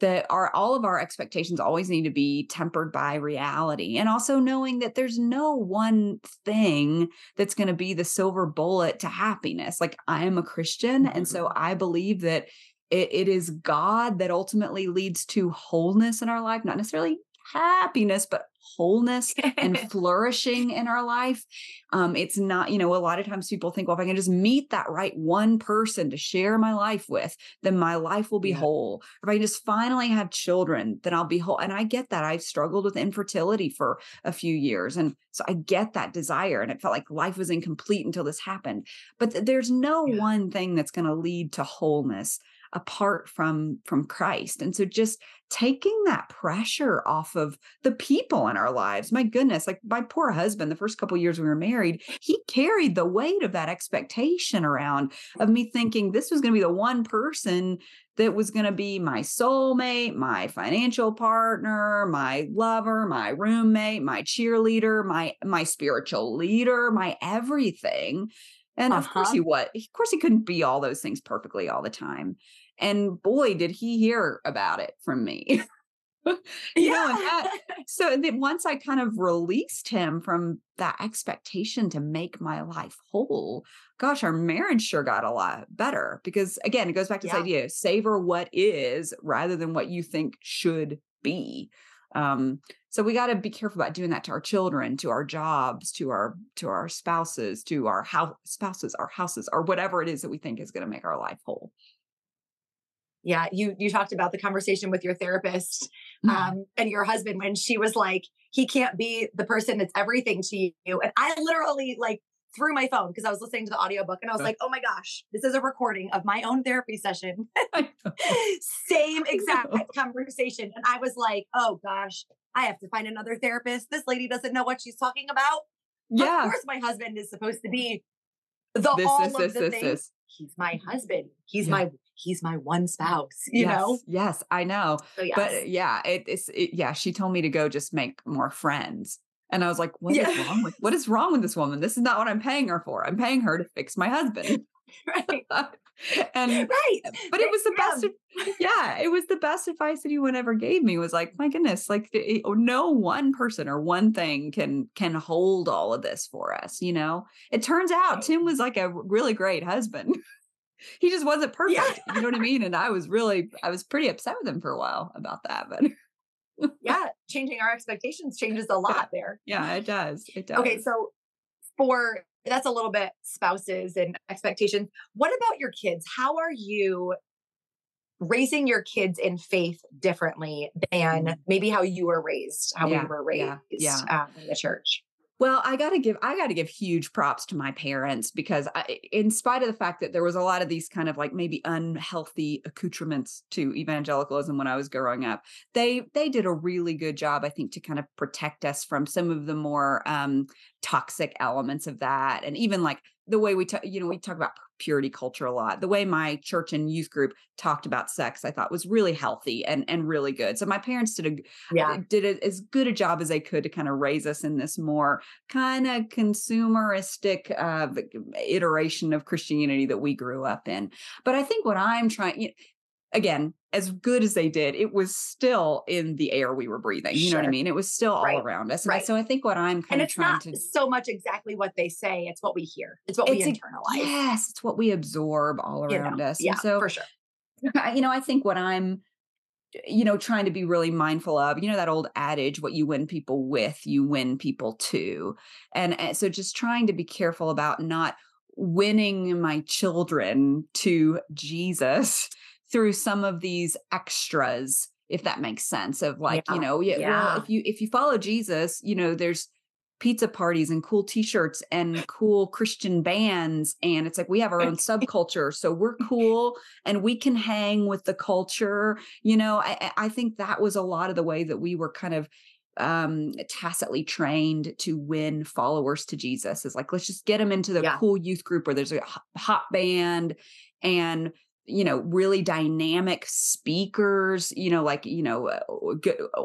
that our all of our expectations always need to be tempered by reality and also knowing that there's no one thing that's going to be the silver bullet to happiness. Like I am a Christian and so mm-hmm. I believe that it, it is God that ultimately leads to wholeness in our life, not necessarily happiness, but wholeness and flourishing in our life. Um, it's not, you know, a lot of times people think, well, if I can just meet that right one person to share my life with, then my life will be Yeah. whole. If I can just finally have children, then I'll be whole. And I get that. I've struggled with infertility for a few years. And so I get that desire. And it felt like life was incomplete until this happened. But th- there's no Yeah. one thing that's going to lead to wholeness apart from from Christ. And so just taking that pressure off of the people in our lives. My goodness, like my poor husband, the first couple years we were married, he carried the weight of that expectation around of me thinking this was going to be the one person that was going to be my soulmate, my financial partner, my lover, my roommate, my cheerleader, my my spiritual leader, my everything. And of course Uh-huh. he was. Of course he couldn't be all those things perfectly all the time. And boy, did he hear about it from me. you know, and that so then once I kind of released him from that expectation to make my life whole, gosh, our marriage sure got a lot better because again, it goes back to this idea savor what is rather than what you think should be. Um, so we got to be careful about doing that to our children, to our jobs, to our to our spouses, to our house spouses, our houses, or whatever it is that we think is going to make our life whole. Yeah you you talked about the conversation with your therapist Mm-hmm. um and your husband when she was like he can't be the person that's everything to you and i literally like threw my phone because i was listening to the audiobook and i was like oh my gosh this is a recording of my own therapy session. Same exact conversation and i was like oh gosh i have to find another therapist. This lady doesn't know what she's talking about. Yeah. of course my husband is supposed to be the This, all this, of this, the this, things. he's my husband. He's Yeah. my he's my one spouse you yes, know Yes, I know. so uh, yes. But yeah, it, it's it, yeah. She told me to go just make more friends, and I was like, "What is Yeah. wrong with what is wrong with this woman? This is not what I'm paying her for. I'm paying her to fix my husband." right and right but it was the best. Yeah, it was the best advice anyone ever gave me. Was like, my goodness, like no one person or one thing can can hold all of this for us. You know, it turns out. Tim was like a really great husband. He just wasn't perfect. Yeah. You know what I mean? And I was really, I was pretty upset with him for a while about that. But yeah changing our expectations changes a lot there yeah, it does. It does. okay so for that's a little bit spouses and expectations what about your kids how are you raising your kids in faith differently than Mm. maybe how you were raised how Yeah, we were raised yeah, yeah. Um, in the church Well, I got to give I got to give huge props to my parents because I, in spite of the fact that there was a lot of these kind of like maybe unhealthy accoutrements to evangelicalism when I was growing up, they they did a really good job, I think, to kind of protect us from some of the more um, toxic elements of that, and even like the way we talk, you know, we talk about purity culture a lot. The way my church and youth group talked about sex, I thought was really healthy and and really good. So my parents did a yeah did a, as good a job as they could to kind of raise us in this more kind of consumeristic uh, iteration of Christianity that we grew up in. But I think what I'm trying, you know, again, as good as they did, it was still in the air we were breathing. You know what I mean? It was still all Right. around us. Right. so I think what I'm and kind of it's trying not to so much exactly what they say it's what we hear it's what we It's a- internalize yes, it's what we absorb all you around know? us. yeah and so for sure you know, I think what I'm, you know, trying to be really mindful of, you know, that old adage, what you win people with, you win people to. And, and so just trying to be careful about not winning my children to Jesus through some of these extras if that makes sense of like yeah. you know yeah, yeah, well if you if you follow jesus you know there's pizza parties and cool t-shirts and cool christian bands and it's like we have our own subculture so we're cool and we can hang with the culture you know i i think that was a lot of the way that we were kind of um tacitly trained to win followers to jesus is like let's just get them into the yeah. cool youth group where there's a hot band and you know really dynamic speakers you know like you know uh,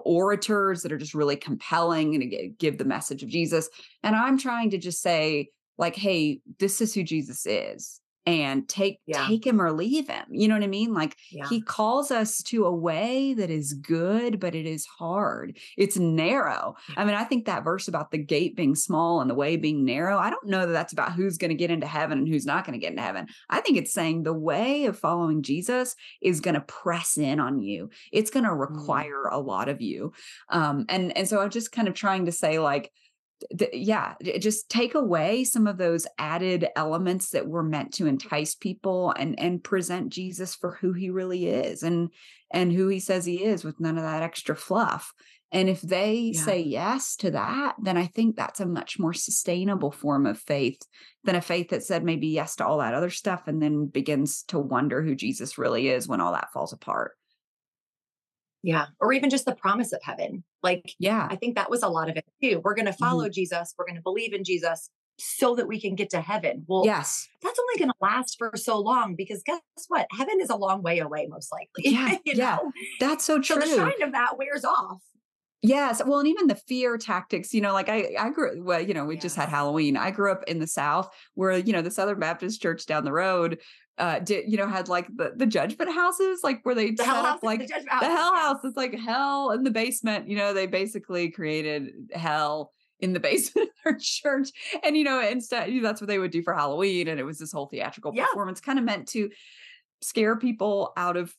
orators that are just really compelling and give the message of jesus. And i'm trying to just say like hey this is who jesus is and take yeah. take him or leave him you know what i mean like yeah. he calls us to a way that is good but it is hard it's narrow yeah. i mean i think that verse about the gate being small and the way being narrow i don't know that that's about who's going to get into heaven and who's not going to get into heaven i think it's saying the way of following jesus is going to press in on you it's going to mm. require mm. a lot of you um and and so i'm just kind of trying to say like th- yeah, just take away some of those added elements that were meant to entice people and and present Jesus for who he really is and and who he says he is with none of that extra fluff. And if they yeah. say yes to that, then I think that's a much more sustainable form of faith than a faith that said maybe yes to all that other stuff and then begins to wonder who Jesus really is when all that falls apart. Yeah. Or even just the promise of heaven. Like, yeah, I think that was a lot of it too. We're going to follow mm-hmm. Jesus. We're going to believe in Jesus so that we can get to heaven. Well, yes, that's only going to last for so long because guess what? Heaven is a long way away, most likely. Yeah. yeah. Know? That's so true. So the shine of that wears off. Yes. Well, and even the fear tactics, you know, like I, I grew, well, you know, we just had Halloween. I grew up in the South where, you know, the Southern Baptist church down the road uh did you know had like the the judgment houses like where they the set up like the, the hell house it's like hell in the basement you know they basically created hell in the basement of their church and you know instead you know, that's what they would do for halloween and it was this whole theatrical yeah. performance kind of meant to scare people out of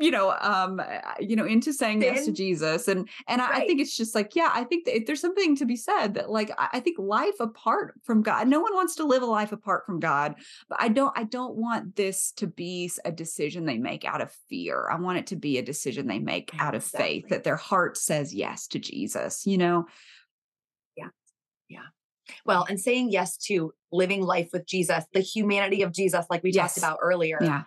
you know um you know into saying yes to jesus and and right. I, I, think it's just like yeah i think there's something to be said that like I, I think life apart from god no one wants to live a life apart from god but i don't i don't want this to be a decision they make out of fear. I want it to be a decision they make out of faith that their heart says yes to jesus you know? Yeah yeah. Well and saying yes to living life with jesus the humanity of jesus like we yes. talked about earlier yeah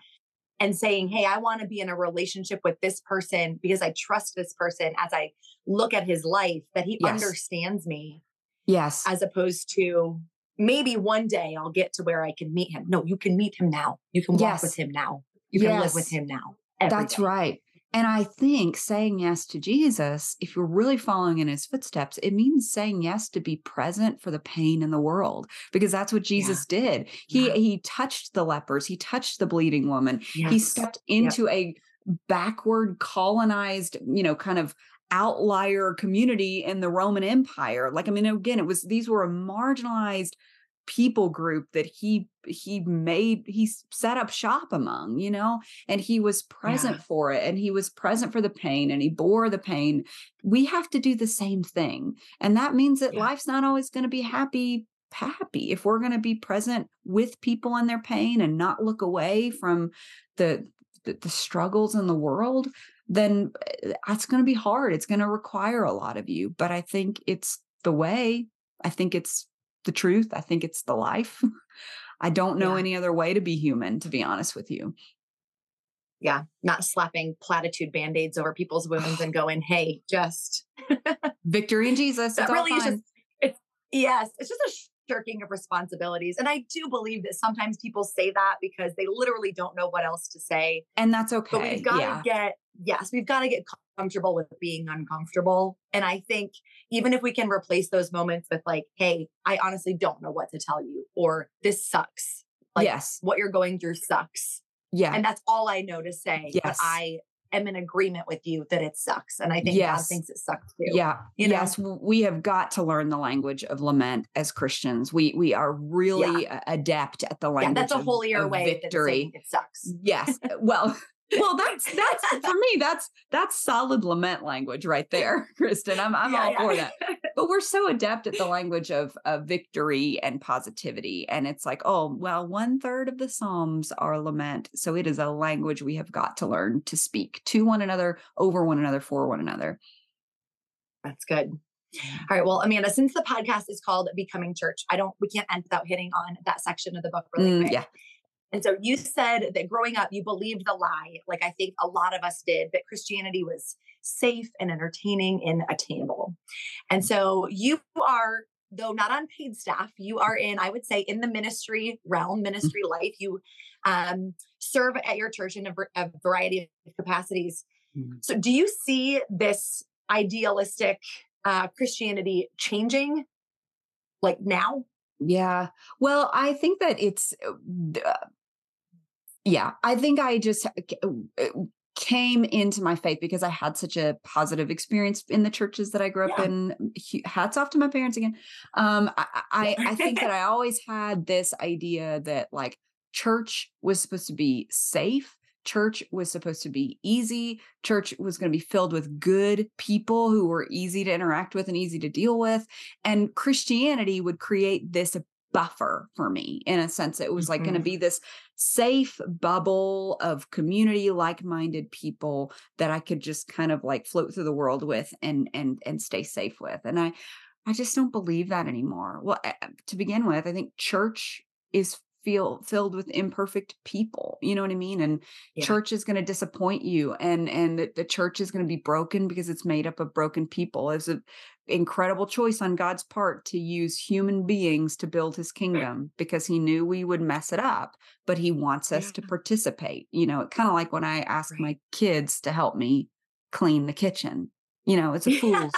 and saying, Hey, I want to be in a relationship with this person because I trust this person as I look at his life, that he yes. understands me. Yes. As opposed to maybe one day I'll get to where I can meet him. No, you can meet him now. You can walk yes. with him now. You can yes. live with him now. That's day. right. And I think saying yes to Jesus, if you're really following in his footsteps, it means saying yes to be present for the pain in the world because that's what Jesus yeah. did. He yeah. he touched the lepers, he touched the bleeding woman. Yes. He stepped into yep. a backward colonized, you know, kind of outlier community in the Roman Empire. Like I mean again, it was these were a marginalized people group that he he made he set up shop among you know and he was present yeah. for it and he was present for the pain and he bore the pain we have to do the same thing and that means that yeah. life's not always going to be happy happy if we're going to be present with people in their pain and not look away from the the, the struggles in the world then eh, that's going to be hard it's going to require a lot of you but i think it's the way i think it's the truth. I think it's the life. I don't know yeah. any other way to be human, to be honest with you. Yeah, not slapping platitude band aids over people's wounds and going, hey, just victory in Jesus. That really is just, it's, yes, it's just a shirking of responsibilities. And I do believe that sometimes people say that because they literally don't know what else to say. And that's okay. But we've got yeah. to get, yes, we've got to get comfortable with being uncomfortable. And I think even if we can replace those moments with like, hey, I honestly don't know what to tell you, or this sucks. Like, yes. What you're going through sucks. Yeah. And that's all I know to say. Yes. But I am in agreement with you that it sucks. And I think yes. God thinks it sucks too. Yeah. You know? Yes. We have got to learn the language of lament as Christians. We we are really yeah. adept at the language. Yeah, that's a holier of, way victory. it sucks. Yes. Well, well, that's that's for me. That's that's solid lament language right there, Kristin. I'm I'm yeah, all yeah. for that. but we're so adept at the language of, of victory and positivity. And it's like, oh, well, one third of the Psalms are lament. So it is a language we have got to learn to speak to one another, over one another, for one another. That's good. All right. Well, Amanda, since the podcast is called Becoming Church, I don't, we can't end without hitting on that section of the book really Mm, quick. yeah. And so you said that growing up, you believed the lie, like I think a lot of us did, that Christianity was safe and entertaining and attainable. And so you are, though not on paid staff, you are in, I would say, in the ministry realm, ministry life. You um, serve at your church in a, a variety of capacities. Mhm. So do you see this idealistic uh, Christianity changing like now? Yeah. Well, I think that it's, uh, uh, yeah, I think I just uh, came into my faith because I had such a positive experience in the churches that I grew up Yeah. in. Hats off to my parents again. Um, I, I, I think that I always had this idea that like church was supposed to be safe. Church was supposed to be easy. Church was going to be filled with good people who were easy to interact with and easy to deal with. And Christianity would create this buffer for me in a sense. It was like going to mm-hmm. be this safe bubble of community like-minded people that I could just kind of like float through the world with and and and stay safe with. And I I just don't believe that anymore. Well, to begin with, I think church is feel filled with imperfect people. You know what I mean? And Yeah. church is going to disappoint you and and the, the church is going to be broken because it's made up of broken people. It's an incredible choice on God's part to use human beings to build his kingdom because he knew we would mess it up, but he wants us to participate. You know, kind of like when I ask Right. my kids to help me clean the kitchen. You know, it's a fool's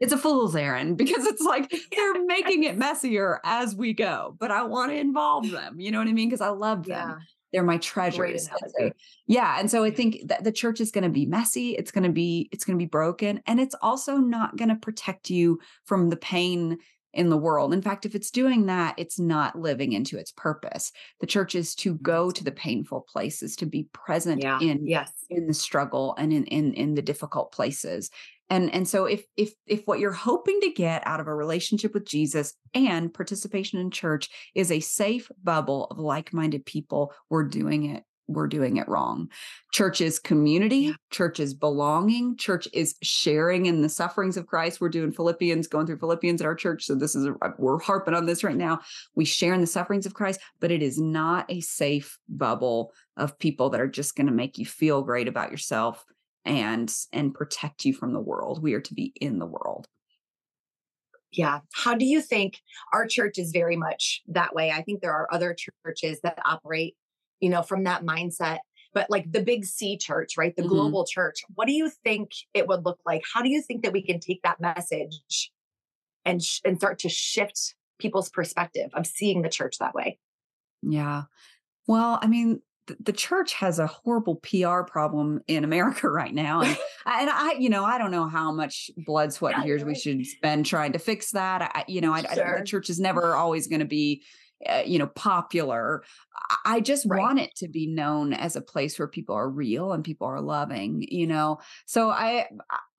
it's a fool's errand because it's like they're making it messier as we go, but I want to involve them. You know what I mean? Because I love them. Yeah. They're my treasures. And so- analogy. yeah. And so I mm-hmm. think that the church is going to be messy. It's going to be, it's going to be broken. And it's also not going to protect you from the pain in the world. In fact, if it's doing that, it's not living into its purpose. The church is to go to the painful places, to be present Yeah. in Yes. in the struggle and in in in the difficult places and and so if if if what you're hoping to get out of a relationship with Jesus and participation in church is a safe bubble of like-minded people we're doing it we're doing it wrong. Church is community church is belonging church is sharing in the sufferings of Christ. We're doing Philippians going through Philippians at our church so this is a, we're harping on this right now. We share in the sufferings of Christ but it is not a safe bubble of people that are just going to make you feel great about yourself and and protect you from the world we are to be in the world Yeah. How do you think our church is very much that way? I think there are other churches that operate, you know, from that mindset. But like the big C church, right? The Mhm. global church, what do you think it would look like? How do you think that we can take that message and sh- and start to shift people's perspective of seeing the church that way? yeah well i mean the church has a horrible PR problem in America right now, and I- and I, you know, I don't know how much blood, sweat, and tears we should spend trying to fix that. I, you know, I, I, the church is never always going to be, uh, you know, popular. I, I just Right. want it to be known as a place where people are real and people are loving. You know, so I,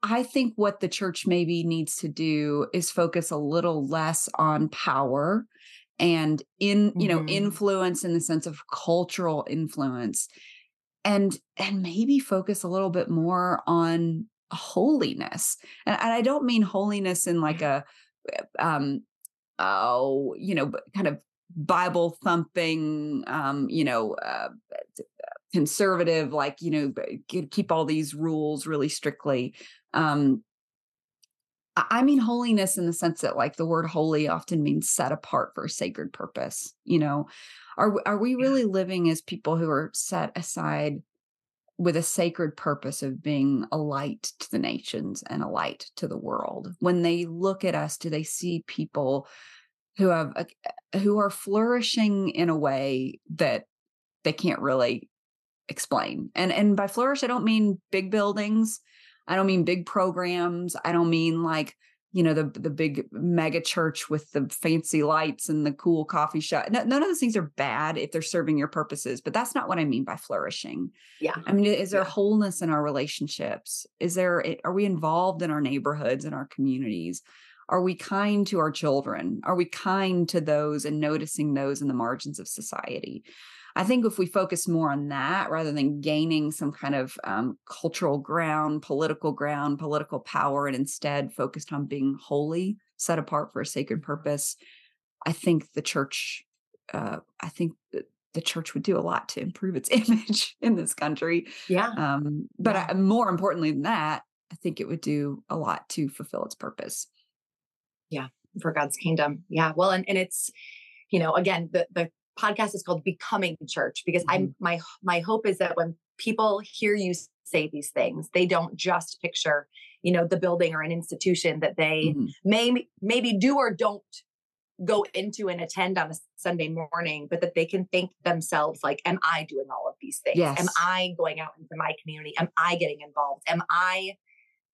I think what the church maybe needs to do is focus a little less on power and in you know Mhm. influence in the sense of cultural influence and and maybe focus a little bit more on holiness and, and i don't mean holiness in like a um oh you know kind of bible thumping um you know uh conservative like you know keep all these rules really strictly um I mean holiness in the sense that like the word holy often means set apart for a sacred purpose. You know, are are we Yeah. really living as people who are set aside with a sacred purpose of being a light to the nations and a light to the world? When they look at us, do they see people who have a, eh, who are flourishing in a way that they can't really explain? And and by flourish, I don't mean big buildings. I don't mean big programs. I don't mean like, you know, the the big mega church with the fancy lights and the cool coffee shop. No, none of those things are bad if they're serving your purposes, but that's not what I mean by flourishing. Yeah. I mean, is there Yeah. wholeness in our relationships? Is there are we involved in our neighborhoods and our communities? Are we kind to our children? Are we kind to those and noticing those in the margins of society? I think if we focus more on that rather than gaining some kind of um, cultural ground, political ground, political power, and instead focused on being holy, set apart for a sacred purpose, I think the church, uh, I think the church would do a lot to improve its image in this country. Yeah. Um, but yeah. I, more importantly than that, I think it would do a lot to fulfill its purpose. Yeah, for God's kingdom. Yeah. Well, and, and it's, you know, again, the the podcast is called Becoming Church because mm-hmm. I'm my my hope is that when people hear you say these things, they don't just picture, you know, the building or an institution that they mm-hmm. may maybe do or don't go into and attend on a Sunday morning, but that they can think themselves like, am I doing all of these things? Yes. Am I going out into my community? Am I getting involved? Am I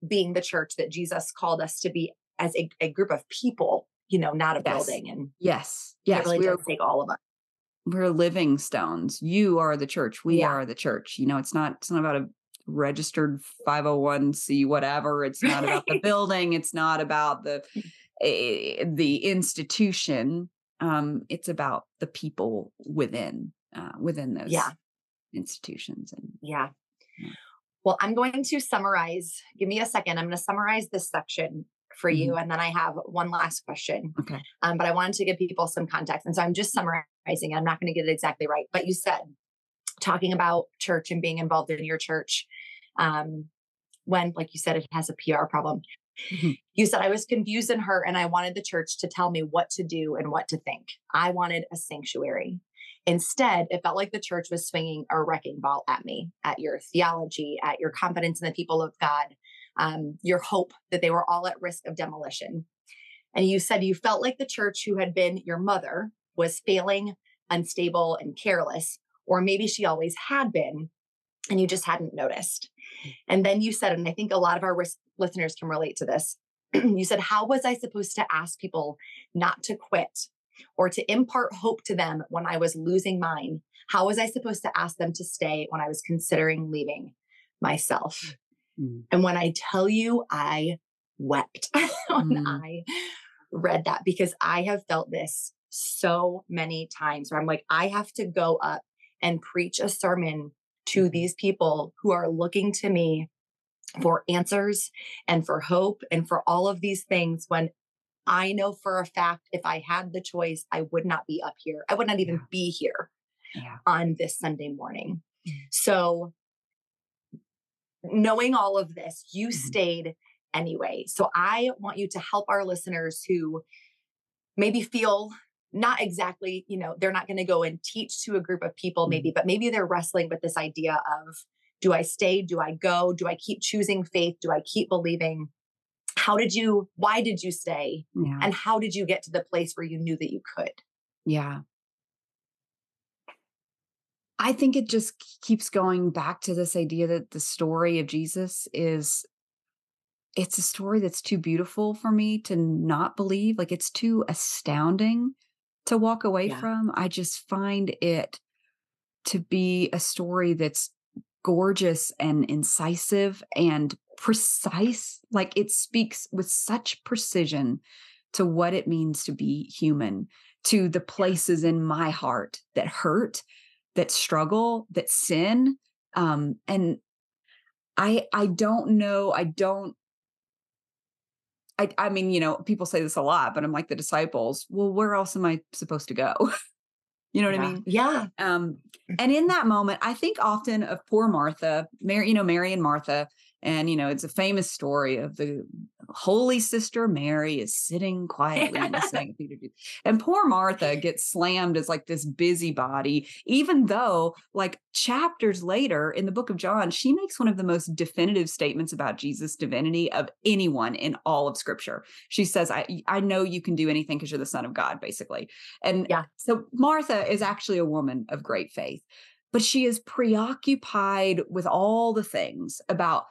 being the church that Jesus called us to be as a, a group of people, you know, not a yes. building? And yes, yes, it really we does take all of us. We're living stones. You are the church. We yeah. are the church. You know, it's not, it's not about a registered 501c whatever it's not about the building it's not about the the institution um it's about the people within uh within those yeah institutions and yeah. yeah well i'm going to summarize give me a second i'm going to summarize this section for mm-hmm. you and then i have one last question okay um, but i wanted to give people some context and so i'm just summarizing i'm not going to get it exactly right but you said talking about church and being involved in your church um, when like you said it has a pr problem Mm-hmm. You said I was confused and hurt, and I wanted the church to tell me what to do and what to think. I wanted a sanctuary. Instead, it felt like the church was swinging a wrecking ball at me, at your theology, at your confidence in the people of God, um, your hope that they were all at risk of demolition. And you said you felt like the church who had been your mother was failing, unstable, and careless, or maybe she always had been, and you just hadn't noticed. Mm. And then you said, and I think a lot of our listeners can relate to this. you said, How was I supposed to ask people not to quit or to impart hope to them when I was losing mine? How was I supposed to ask them to stay when I was considering leaving myself? Mm. And when I tell you, I wept when mm. I read that because I have felt this so many times where I'm like, I have to go up and preach a sermon to mm-hmm. these people who are looking to me for answers and for hope and for all of these things when I know for a fact if I had the choice, I would not be up here. I would not even yeah. be here yeah. on this Sunday morning. Mm-hmm. So, knowing all of this, you mm-hmm. stayed anyway. So, I want you to help our listeners who maybe feel not exactly, you know, they're not going to go and teach to a group of people, maybe, mm-hmm. but maybe they're wrestling with this idea of do I stay? Do I go? Do I keep choosing faith? Do I keep believing? How did you, why did you stay? Yeah. And how did you get to the place where you knew that you could? Yeah. I think it just keeps going back to this idea that the story of Jesus is it's a story that's too beautiful for me to not believe. Like it's too astounding to walk away yeah. from. I just find it to be a story that's gorgeous and incisive and precise. Like it speaks with such precision to what it means to be human, to the places in my heart that hurt, that struggle, that sin. Um, and I I don't know, I don't I I mean, you know, people say this a lot, but I'm like the disciples. Well, where else am I supposed to go? You know what yeah. I mean? Yeah. Um, and in that moment, I think often of poor Martha, Mary, you know, Mary and Martha, and, you know, it's a famous story of the holy sister Mary is sitting quietly in the sanctuary. And poor Martha gets slammed as like this busybody, even though, like, chapters later in the book of John, she makes one of the most definitive statements about Jesus' divinity of anyone in all of scripture. She says, I, I know you can do anything because you're the son of God, basically. And yeah. so Martha is actually a woman of great faith but she is preoccupied with all the things about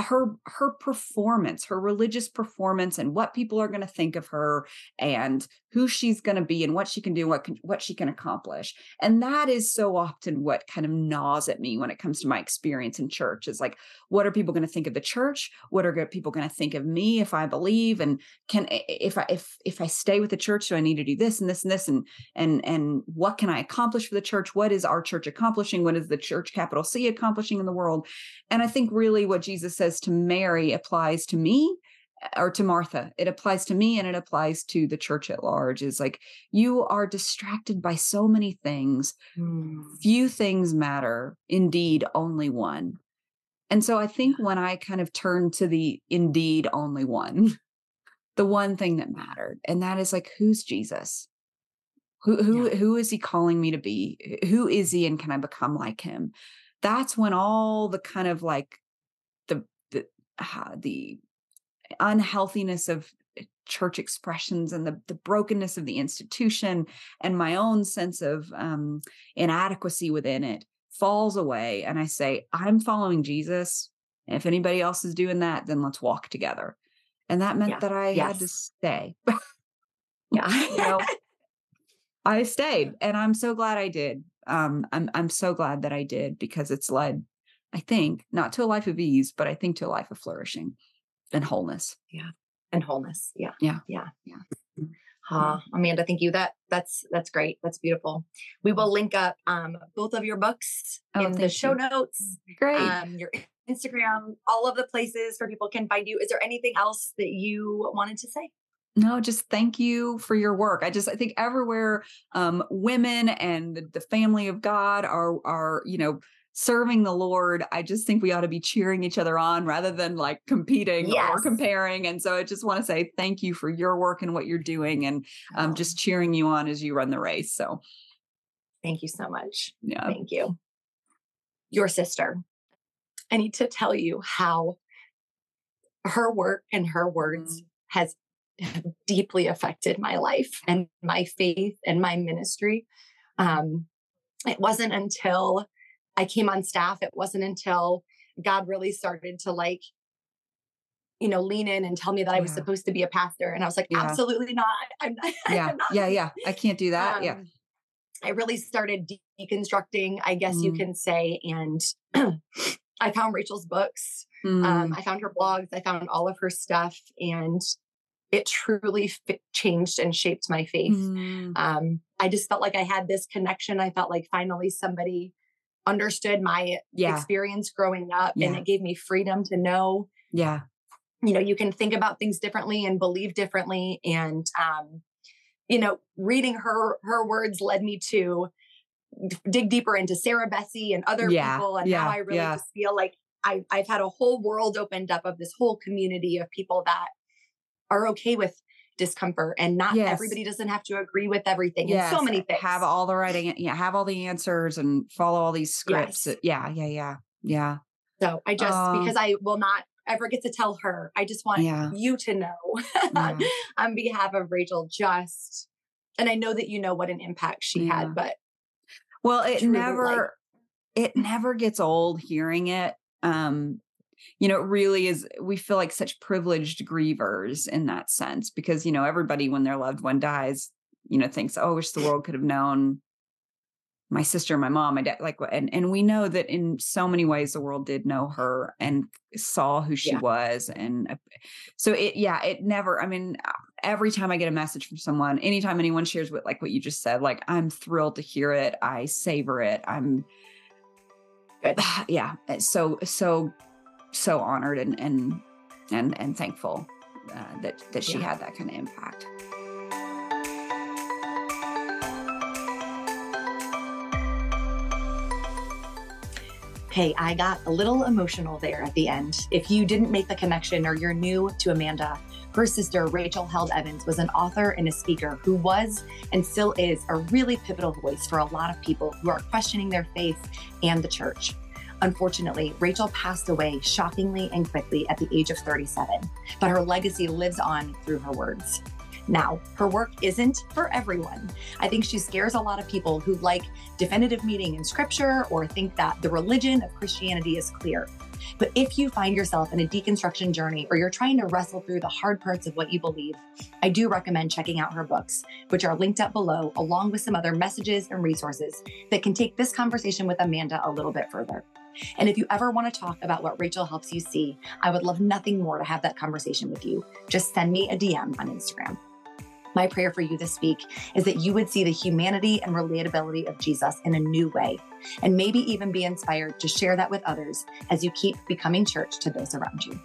her her performance her religious performance and what people are going to think of her and who she's going to be and what she can do what can, what she can accomplish. And that is so often what kind of gnaws at me when it comes to my experience in church is like what are people going to think of the church? What are people going to think of me if i believe? And can if i if if i stay with the church do i need to do this and this and this? And and and what can i accomplish for the church? What is our church accomplishing? What is the church capital c accomplishing in the world? And i think really what jesus says to mary applies to me or to Martha. It applies to me and it applies to the church at large. Is like you are distracted by so many things. Mm. Few things matter. Indeed, only one. And so I think when I kind of turn to the indeed only one, the one thing that mattered, and that is like, who's Jesus? Who who yeah. who is he calling me to be? Who is he and can I become like him? That's when all the kind of like uh, the unhealthiness of eh, church expressions and the, the brokenness of the institution and my own sense of um, inadequacy within it falls away. And I say, I'm following Jesus. And if anybody else is doing that, then let's walk together. And that meant yeah. that I yes. had to stay. yeah. you know, I stayed and I'm so glad I did. Um, I'm I'm so glad that I did because it's led, I think, not to a life of ease, but I think to a life of flourishing and wholeness. Yeah. And wholeness. Yeah. Yeah. Yeah. Yeah. Uh, Amanda, thank you. That that's that's great. That's beautiful. We will link up um, both of your books oh, in the show you. notes. Great. Um, your Instagram, all of the places where people can find you. Is there anything else that you wanted to say? No, just thank you for your work. I just I think everywhere um, women and the, the family of God are are you know serving the Lord, I just think we ought to be cheering each other on rather than like competing yes. or comparing. And so I just want to say thank you for your work and what you're doing and um, just cheering you on as you run the race. So thank you so much. Yeah. Thank you. Your sister. I need to tell you how her work and her words mm. has deeply affected my life and my faith and my ministry. Um, it wasn't until I came on staff, it wasn't until God really started to like, you know, lean in and tell me that I was supposed to be a pastor. And I was like, yeah. absolutely not. I'm not. Yeah. Not. Yeah. Yeah. I can't do that. Um, yeah. I really started deconstructing, I guess mm. you can say. And I found Rachel's books. Um, mm. Um, I found her blogs. I found all of her stuff. And it truly fit, changed and shaped my faith. Mm. Um, I just felt like I had this connection. I felt like finally somebody understood my yeah. experience growing up yeah. and it gave me freedom to know yeah you know you can think about things differently and believe differently and um you know reading her her words led me to dig deeper into sarah bessey and other yeah. people and now i really just feel like I, i've had a whole world opened up of this whole community of people that are okay with discomfort and not yes. everybody doesn't have to agree with everything yes. and so many things have all the right yeah have all the answers and follow all these scripts yes. yeah yeah yeah yeah so i just um, because i will not ever get to tell her i just want yeah. you to know yeah. on behalf of rachel just and i know that you know what an impact she yeah. had but well it never like, it never gets old hearing it um you know, it really is, we feel like such privileged grievers in that sense because, you know, everybody when their loved one dies, you know, thinks, oh, I wish the world could have known my sister, my mom, my dad, like, and, and we know that in so many ways the world did know her and saw who she yeah. was. And so it, yeah, it never, I mean, uh, every time I get a message from someone, anytime anyone shares what, like what you just said, like, I'm thrilled to hear it. I savor it. I'm, Good. yeah. So, so so honored and and and, and thankful uh, that that she yeah. had that kind of impact. Hey, I got a little emotional there at the end. If you didn't make the connection or you're new to Amanda, her sister, Rachel Held Evans, was an author and a speaker who was and still is a really pivotal voice for a lot of people who are questioning their faith and the church. Unfortunately, Rachel passed away shockingly and quickly at the age of 37, but her legacy lives on through her words. Now, her work isn't for everyone. I think she scares a lot of people who like definitive meaning in scripture or think that the religion of Christianity is clear. But if you find yourself in a deconstruction journey or you're trying to wrestle through the hard parts of what you believe, I do recommend checking out her books, which are linked up below, along with some other messages and resources that can take this conversation with Amanda a little bit further. And if you ever want to talk about what Rachel helps you see, I would love nothing more to have that conversation with you. Just send me a DM on Instagram. My prayer for you this week is that you would see the humanity and relatability of Jesus in a new way, and maybe even be inspired to share that with others as you keep becoming church to those around you.